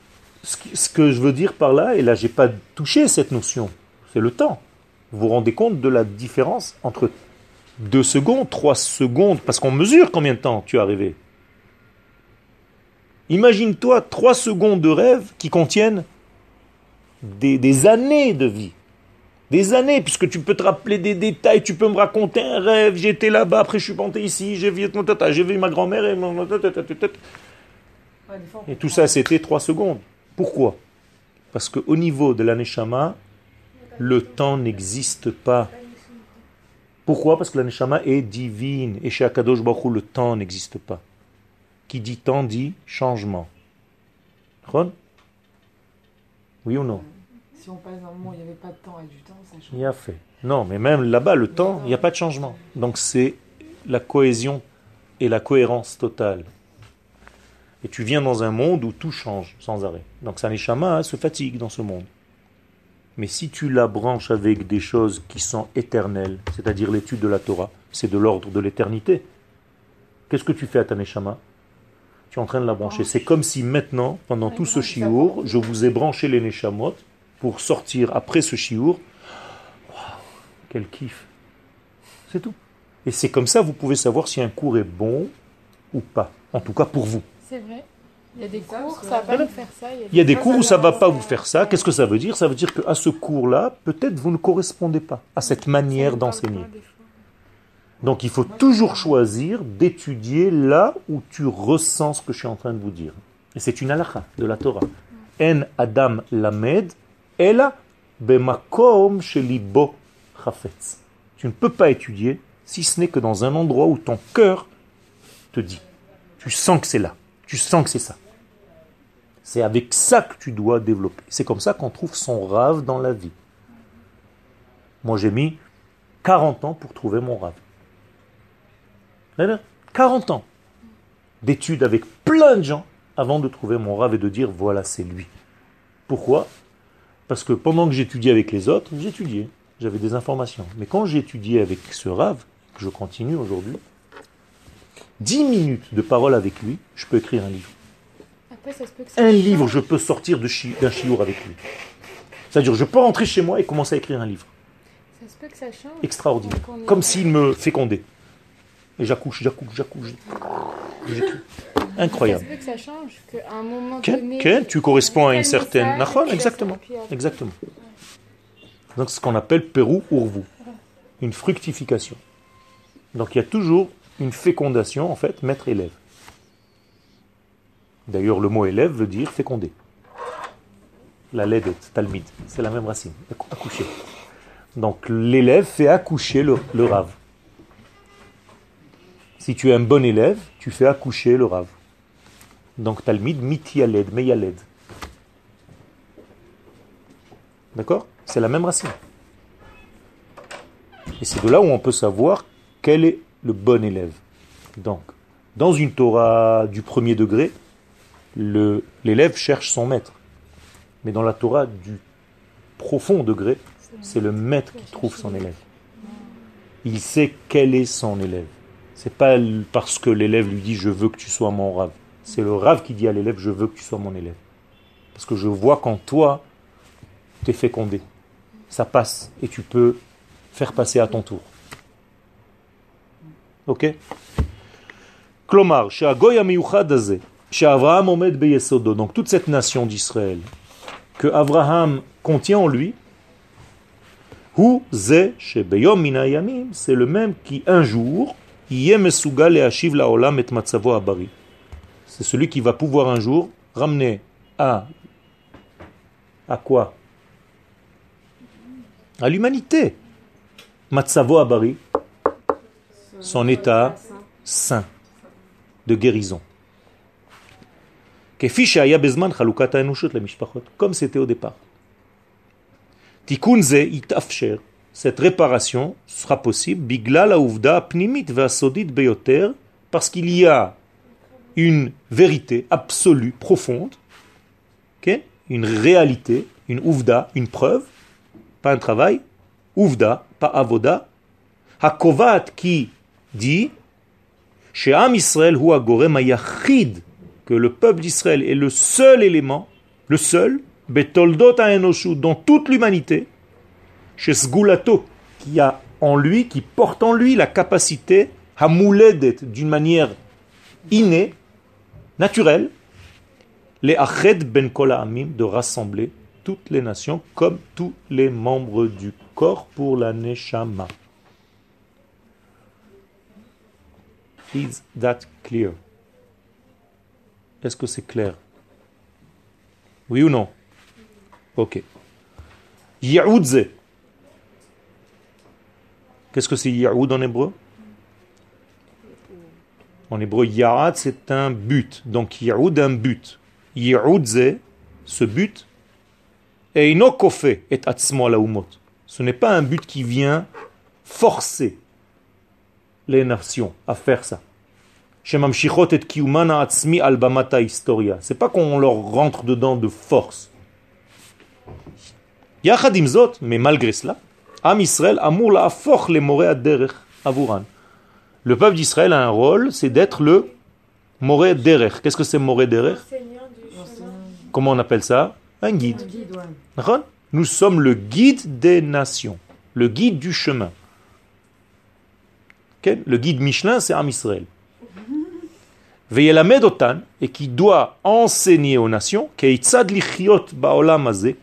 ce que je veux dire par là, et là, j'ai pas touché cette notion, c'est le temps. Vous vous rendez compte de la différence entre deux secondes, trois secondes, parce qu'on mesure combien de temps tu es arrivé. Imagine-toi trois secondes de rêve qui contiennent des, des années de vie. Des années, puisque tu peux te rappeler des détails, tu peux me raconter un rêve, j'étais là-bas, après je suis monté ici, j'ai vu, j'ai vu ma grand-mère et et tout ça, c'était trois secondes. Pourquoi? Parce qu'au niveau de l'aneshama, le temps n'existe pas. Pourquoi? Parce que l'aneshama est divine. Et chez Akadosh Baruch le temps n'existe pas. Qui dit temps dit changement. Ron Oui ou non? Si on passe dans le monde, il n'y avait pas de temps et du temps, ça change. Il a fait. Non, mais même là-bas, le temps, il n'y a pas de changement. Donc c'est la cohésion et la cohérence totale. Et tu viens dans un monde où tout change sans arrêt. Donc Saneshama hein, se fatigue dans ce monde. Mais si tu la branches avec des choses qui sont éternelles, c'est-à-dire l'étude de la Torah, c'est de l'ordre de l'éternité, qu'est-ce que tu fais à ta Neshama Tu es en train de la brancher. C'est comme si maintenant, pendant tout ce chiour, je vous ai branché les Neshamot pour sortir après ce chiour. Waouh, quel kiff C'est tout. Et c'est comme ça vous pouvez savoir si un cours est bon ou pas. En tout cas pour vous. C'est vrai. Il y a des Ça, cours, ça va nous faire ça. Il y a des cours où ça ne va pas vous faire ça. Qu'est-ce que ça veut dire? Ça veut dire qu'à ce cours-là, peut-être vous ne correspondez pas à cette manière d'enseigner. Donc il faut toujours choisir d'étudier là où tu ressens ce que je suis en train de vous dire. Et c'est une halakha de la Torah. En Adam lamed, ela bemakom shelibo chafetz. Tu ne peux pas étudier si ce n'est que dans un endroit où ton cœur te dit. Tu sens que c'est là. Tu sens que c'est ça. C'est avec ça que tu dois développer. C'est comme ça qu'on trouve son rave dans la vie. Moi, j'ai mis 40 ans pour trouver mon rave. Voilà. 40 ans d'études avec plein de gens avant de trouver mon rave et de dire voilà, c'est lui. Pourquoi? Parce que pendant que j'étudiais avec les autres, j'étudiais, j'avais des informations. Mais quand j'étudiais avec ce rave, que je continue aujourd'hui, 10 minutes de parole avec lui, je peux écrire un livre. Après, ça se peut que ça Un change. livre, je peux sortir de chi- d'un chiour avec lui. C'est-à-dire, je peux rentrer chez moi et commencer à écrire un livre. Ça se peut que ça change. Extraordinaire. Est- Comme s'il me fécondait. Et j'accouche, j'accouche, j'accouche. Ça Incroyable. se peut que ça change, qu'à un moment Ken, donné. Ken, tu corresponds à une certaine. exactement. Exactement. Donc, c'est ce qu'on appelle Pérou Urvu. Une fructification. Donc, il y a toujours une fécondation, en fait, maître-élève. D'ailleurs, le mot élève veut dire féconder. La ledet, talmid, c'est la même racine, accoucher. Donc, l'élève fait accoucher le, rave. Si tu es un bon élève, tu fais accoucher le rave. Donc, talmid, mitialed, meyaled. D'accord? C'est la même racine. Et c'est de là où on peut savoir quel est le bon élève. Donc, dans une Torah du premier degré, l'élève cherche son maître. Mais dans la Torah du profond degré, c'est le maître qui trouve son élève. Il sait quel est son élève. C'est pas parce que l'élève lui dit je veux que tu sois mon rave. C'est le rave qui dit à l'élève je veux que tu sois mon élève. Parce que je vois qu'en toi, tu es fécondé. Ça passe et tu peux faire passer à ton tour. Ok כלומר, שהגוי המיוחד הזה, שאברהם עומד ביסודו, donc toute cette nation d'Israël, que Abraham contient en lui, הוא זה שביום מן הימים, c'est le même qui un jour, יהיה מסוגל להשיב לעולם את מצבו הבריא. C'est celui qui va pouvoir un jour ramener à à quoi À l'humanité. Matsavo Abari, son état sain de guérison. Comme c'était au départ. Tikunze itafsher. Cette réparation sera possible, bigla la pnimit vasodit beyoter, parce qu'il y a une vérité absolue, profonde, okay? une réalité, une ouvda, une preuve, pas un travail, ouvda, pas avoda, hakovat qui dit chez Am Israël ou Agorem que le peuple d'Israël est le seul élément, le seul, Betoldot Enoshu, dans toute l'humanité, chez Sgulato, qui a en lui, qui porte en lui la capacité, Hamouledet, d'une manière innée, naturelle, les Ached Ben Amim, de rassembler toutes les nations comme tous les membres du corps pour la Neshama. Is that clear? Est-ce que c'est clair? Oui ou non? Ok. Yaoudze. Qu'est-ce que c'est Yaoud en hébreu? En hébreu, Yaad, c'est un but. Donc Yaoud, un but. Yaoudze, ce but, et inokofe et atzmo la. Ce n'est pas un but qui vient forcer les nations à faire ça. Shemamshichot et kiumana atzmi al bamata historia. C'est pas qu'on leur rentre dedans de force. Yachadim zot, mais malgré cela, Am Israël amour la afoch les moré derech avuran. Le peuple d'Israël a un rôle, c'est d'être le moré derech. Qu'est-ce que c'est moré derech? Comment on appelle ça? Un guide. Un guide, ouais. D'accord? Nous sommes le guide des nations, le guide du chemin. Le guide Michelin, c'est Am Israël. Veyelamed otan, et qui doit enseigner aux nations,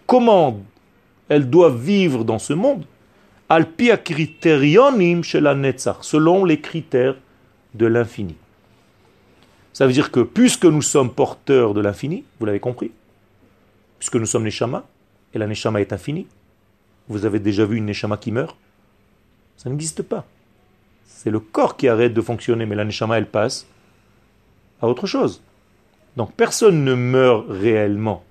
comment elles doivent vivre dans ce monde, selon les critères de l'infini. Ça veut dire que puisque nous sommes porteurs de l'infini, vous l'avez compris, puisque nous sommes Neshama, et la Neshama est infinie, vous avez déjà vu une Neshama qui meurt Ça n'existe pas. C'est le corps qui arrête de fonctionner, mais la Neshama, elle passe autre chose. Donc personne ne meurt réellement.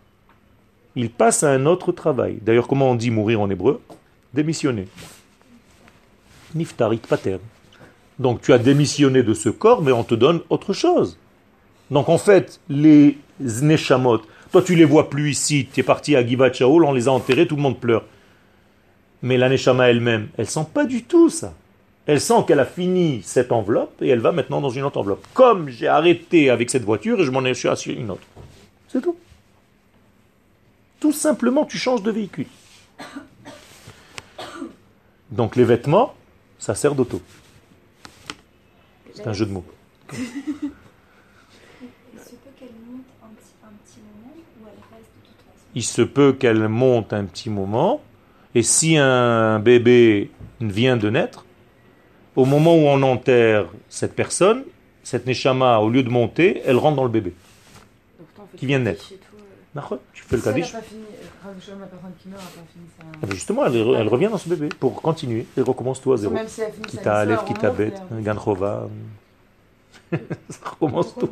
Il passe à un autre travail. D'ailleurs, comment on dit mourir en hébreu? Démissionner. Niftarit pater. Donc tu as démissionné de ce corps, mais on te donne autre chose. Donc en fait, les Neshamot, toi tu les vois plus ici, tu es parti à Givat Shaul, on les a enterrés, tout le monde pleure. Mais la Neshama elle-même, elle sent pas du tout ça. Elle sent qu'elle a fini cette enveloppe et elle va maintenant dans une autre enveloppe. Comme j'ai arrêté avec cette voiture et je m'en ai assuré une autre. C'est tout. Tout simplement, tu changes de véhicule. Donc les vêtements, ça sert d'auto. C'est un jeu de mots. Il se peut qu'elle monte un petit, un petit moment ou elle reste de toute façon? Il se peut qu'elle monte un petit moment, et si un bébé vient de naître, au moment où on enterre cette personne, cette neshama, au lieu de monter, elle rentre dans le bébé. Toi, Qui vient de naître. toi, euh. Tu fais le kaddish. pas fini, Rav Shalom, la personne qui meurt n'a pas fini sa... Justement, elle, elle revient dans ce bébé pour continuer et recommence tout à zéro. Même si elle finit Kita Aleph, Kita Bet, Ganchova. Ça recommence tout.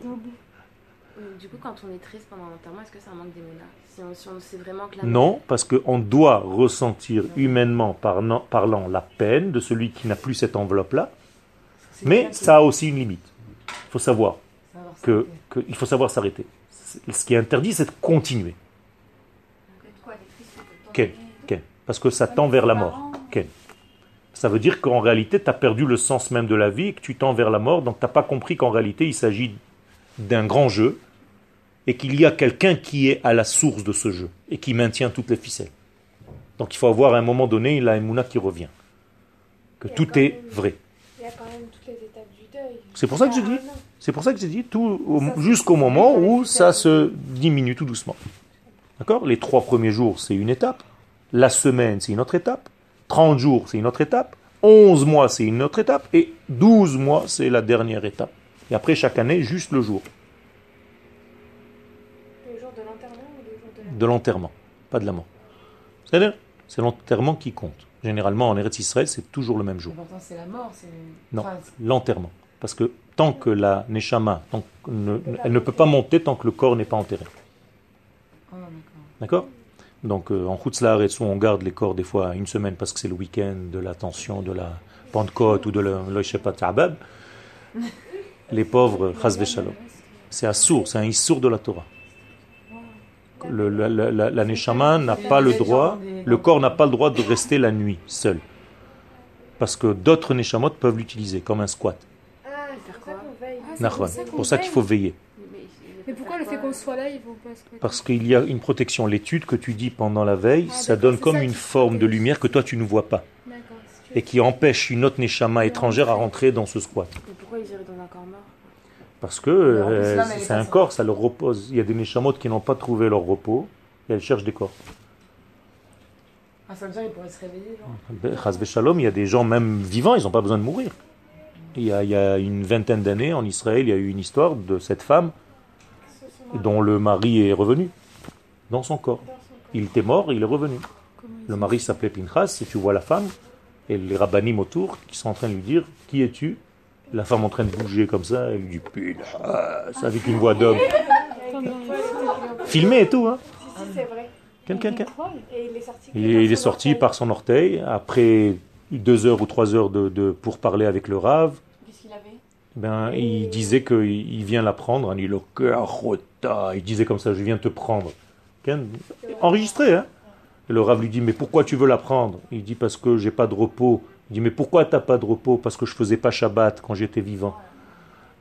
Du coup, quand on est triste pendant l'enterrement, est-ce que un manque d'émona si on, si on sait vraiment que la Non, parce qu'on doit ressentir humainement parlant, parlant la peine de celui qui n'a plus cette enveloppe-là, mais ça a aussi une limite. Il faut savoir que, s'arrêter. que il faut savoir s'arrêter. Ce qui est interdit, c'est de continuer. Quel, quel Parce que ça tend vers la mort. Quel Ça veut dire qu'en réalité, tu as perdu le sens même de la vie et que tu tends vers la mort, donc tu n'as pas compris qu'en réalité, il s'agit d'un grand jeu et qu'il y a quelqu'un qui est à la source de ce jeu et qui maintient toutes les ficelles. Donc il faut avoir à un moment donné la Emouna qui revient. Que tout est même- vrai. Il y a quand même toutes les étapes du deuil. C'est pour ça que un an. C'est pour ça que j'ai dit tout jusqu'au moment où ça se diminue tout doucement. D'accord? Les trois premiers jours, c'est une étape. La semaine, c'est une autre étape. 30 jours, c'est une autre étape. 11 mois, c'est une autre étape. Et 12 mois, c'est la dernière étape. Et après, chaque année, juste le jour Le jour de l'enterrement ou le jour de l'enterrement, pas de la mort. C'est-à-dire, c'est l'enterrement qui compte. Généralement, en Eretz Israël, c'est toujours le même jour. L'important, c'est la mort. c'est- Non. L'enterrement. Parce que tant que la Neshama, tant que ne- elle ne peut pas monter tant que le corps n'est pas enterré. Oh, d'accord. Donc euh, en Chutzlar et on garde les corps des fois une semaine parce que c'est le week-end de la tension, de la Pentecôte ou de la le Shepat Ta'bab. Les pauvres, chas v'shalom. C'est un sourd, c'est un issour de la Torah. Le, la, la, la- la neshama n'a pas le droit, le corps n'a pas le droit de rester la nuit seul. Parce que d'autres neshamot peuvent l'utiliser comme un squat. Ah, c'est pour ça qu'il faut veiller. Mais pourquoi le fait qu'on soit là, ils vont pas se Parce qu'il y a une protection. L'étude que tu dis pendant la veille, Ah, ça donne comme ça une forme de lumière que toi tu ne vois pas. Si Et qui empêche une autre neshama étrangère à rentrer dans ce squat. Mais pourquoi ils iraient dans un corps mort Parce que euh, c'est un corps, ça leur repose. Il y a des neshamot qui n'ont pas trouvé leur repos et elles cherchent des corps. Ah, ça veut dire pourrait se réveiller, genre. Ben, il y a des gens même vivants, ils n'ont pas besoin de mourir. Il y, a, il y a une vingtaine d'années en Israël, il y a eu une histoire de cette femme dont le mari est revenu dans son corps. Il était mort, il est revenu. Le mari s'appelait Pinchas, et tu vois la femme, et les rabbinim autour qui sont en train de lui dire Qui es-tu? La femme en train de bouger comme ça, elle lui dit Pinchas, avec une voix d'homme. Filmé et tout, hein Si, si, c'est vrai. Quelqu'un, quelqu'un. Et il est sorti. Il, par il est son sorti orteil. par son orteil, après deux heures ou trois heures de, de- pour parler avec le Rav. Qu'est-ce qu'il avait? Ben, il disait qu'il il vient la prendre. Il, Le cœur rota. il disait comme ça, je viens te prendre. Enregistré, hein Et le Rav lui dit, mais pourquoi tu veux la prendre? Il dit, parce que j'ai pas de repos. Il dit, mais pourquoi t'as pas de repos? Parce que je faisais pas Shabbat quand j'étais vivant.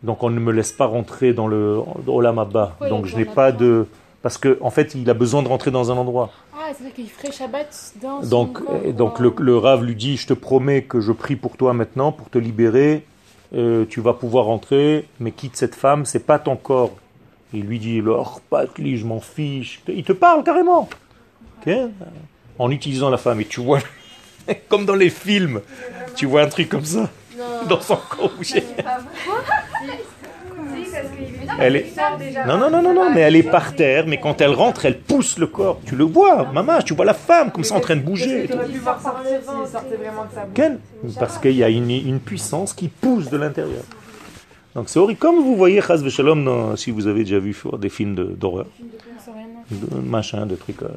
Donc on ne me laisse pas rentrer dans le Olam Abba. Donc je n'ai de pas de... Parce qu'en en fait, il a besoin de rentrer dans un endroit. Ah, c'est vrai qu'il ferait Shabbat dans son Donc, corps, donc le, le Rav lui dit, je te promets que je prie pour toi maintenant, pour te libérer, Euh, tu vas pouvoir rentrer, mais quitte cette femme, c'est pas ton corps. Il lui dit, leur patli, je m'en fiche. Il te parle carrément. En utilisant la femme. Et tu vois, comme dans les films, tu vois un truc comme ça, dans son qu'il Elle est... Non, non, non, non, non, mais elle est par terre, mais quand elle rentre, elle pousse le corps. Tu le vois, maman, tu vois la femme comme ça en train de bouger. et Tu tout. aurais pu voir sortir s'il sortait vraiment de sa bouche. Ken Parce qu'il y a une, une puissance qui pousse de l'intérieur. Donc c'est horrible. Comme vous voyez, Chaz Veshalom, si vous avez déjà vu des films de- d'horreur, de, machin, de trucs, euh,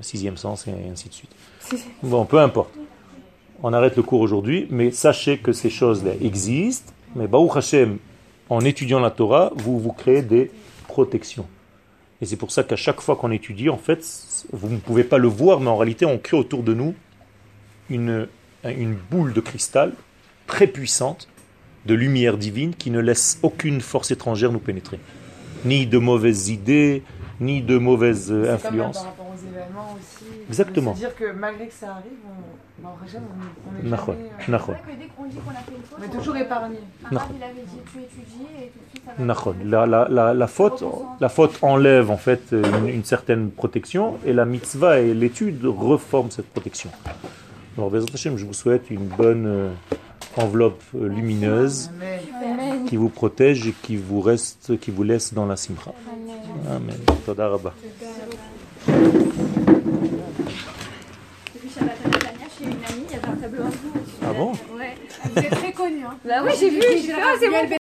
sixième sens et ainsi de suite. Bon, peu importe. On arrête le cours aujourd'hui, mais sachez que ces choses-là existent. Mais Baruch Hashem, en étudiant la Torah, vous vous créez des protections. Et c'est pour ça qu'à chaque fois qu'on étudie, en fait, vous ne pouvez pas le voir, mais en réalité, on crée autour de nous une, une boule de cristal très puissante, de lumière divine, qui ne laisse aucune force étrangère nous pénétrer. Ni de mauvaises idées, ni de mauvaises euh, comme influences. par rapport aux événements aussi. Exactement. De se dire que malgré que ça arrive, on, bah, on, on est Nachon, jamais, euh, C'est nachon. vrai que dès qu'on dit qu'on a fait une faute, on est toujours épargné. un rave, il avait dit tu étudies et tout de suite ça va. Nachon. La, la, la, la, faute, la faute enlève en fait une, une certaine protection et la mitzvah et l'étude reforment cette protection. Alors, je vous souhaite une bonne euh, enveloppe euh, lumineuse Amen. qui vous protège et qui vous reste, qui vous laisse dans la simcha. Amen. Amen. Ah bon? Ouais. Vous êtes très connu, hein. Bah oui, j'ai vu, j'ai ah, bon.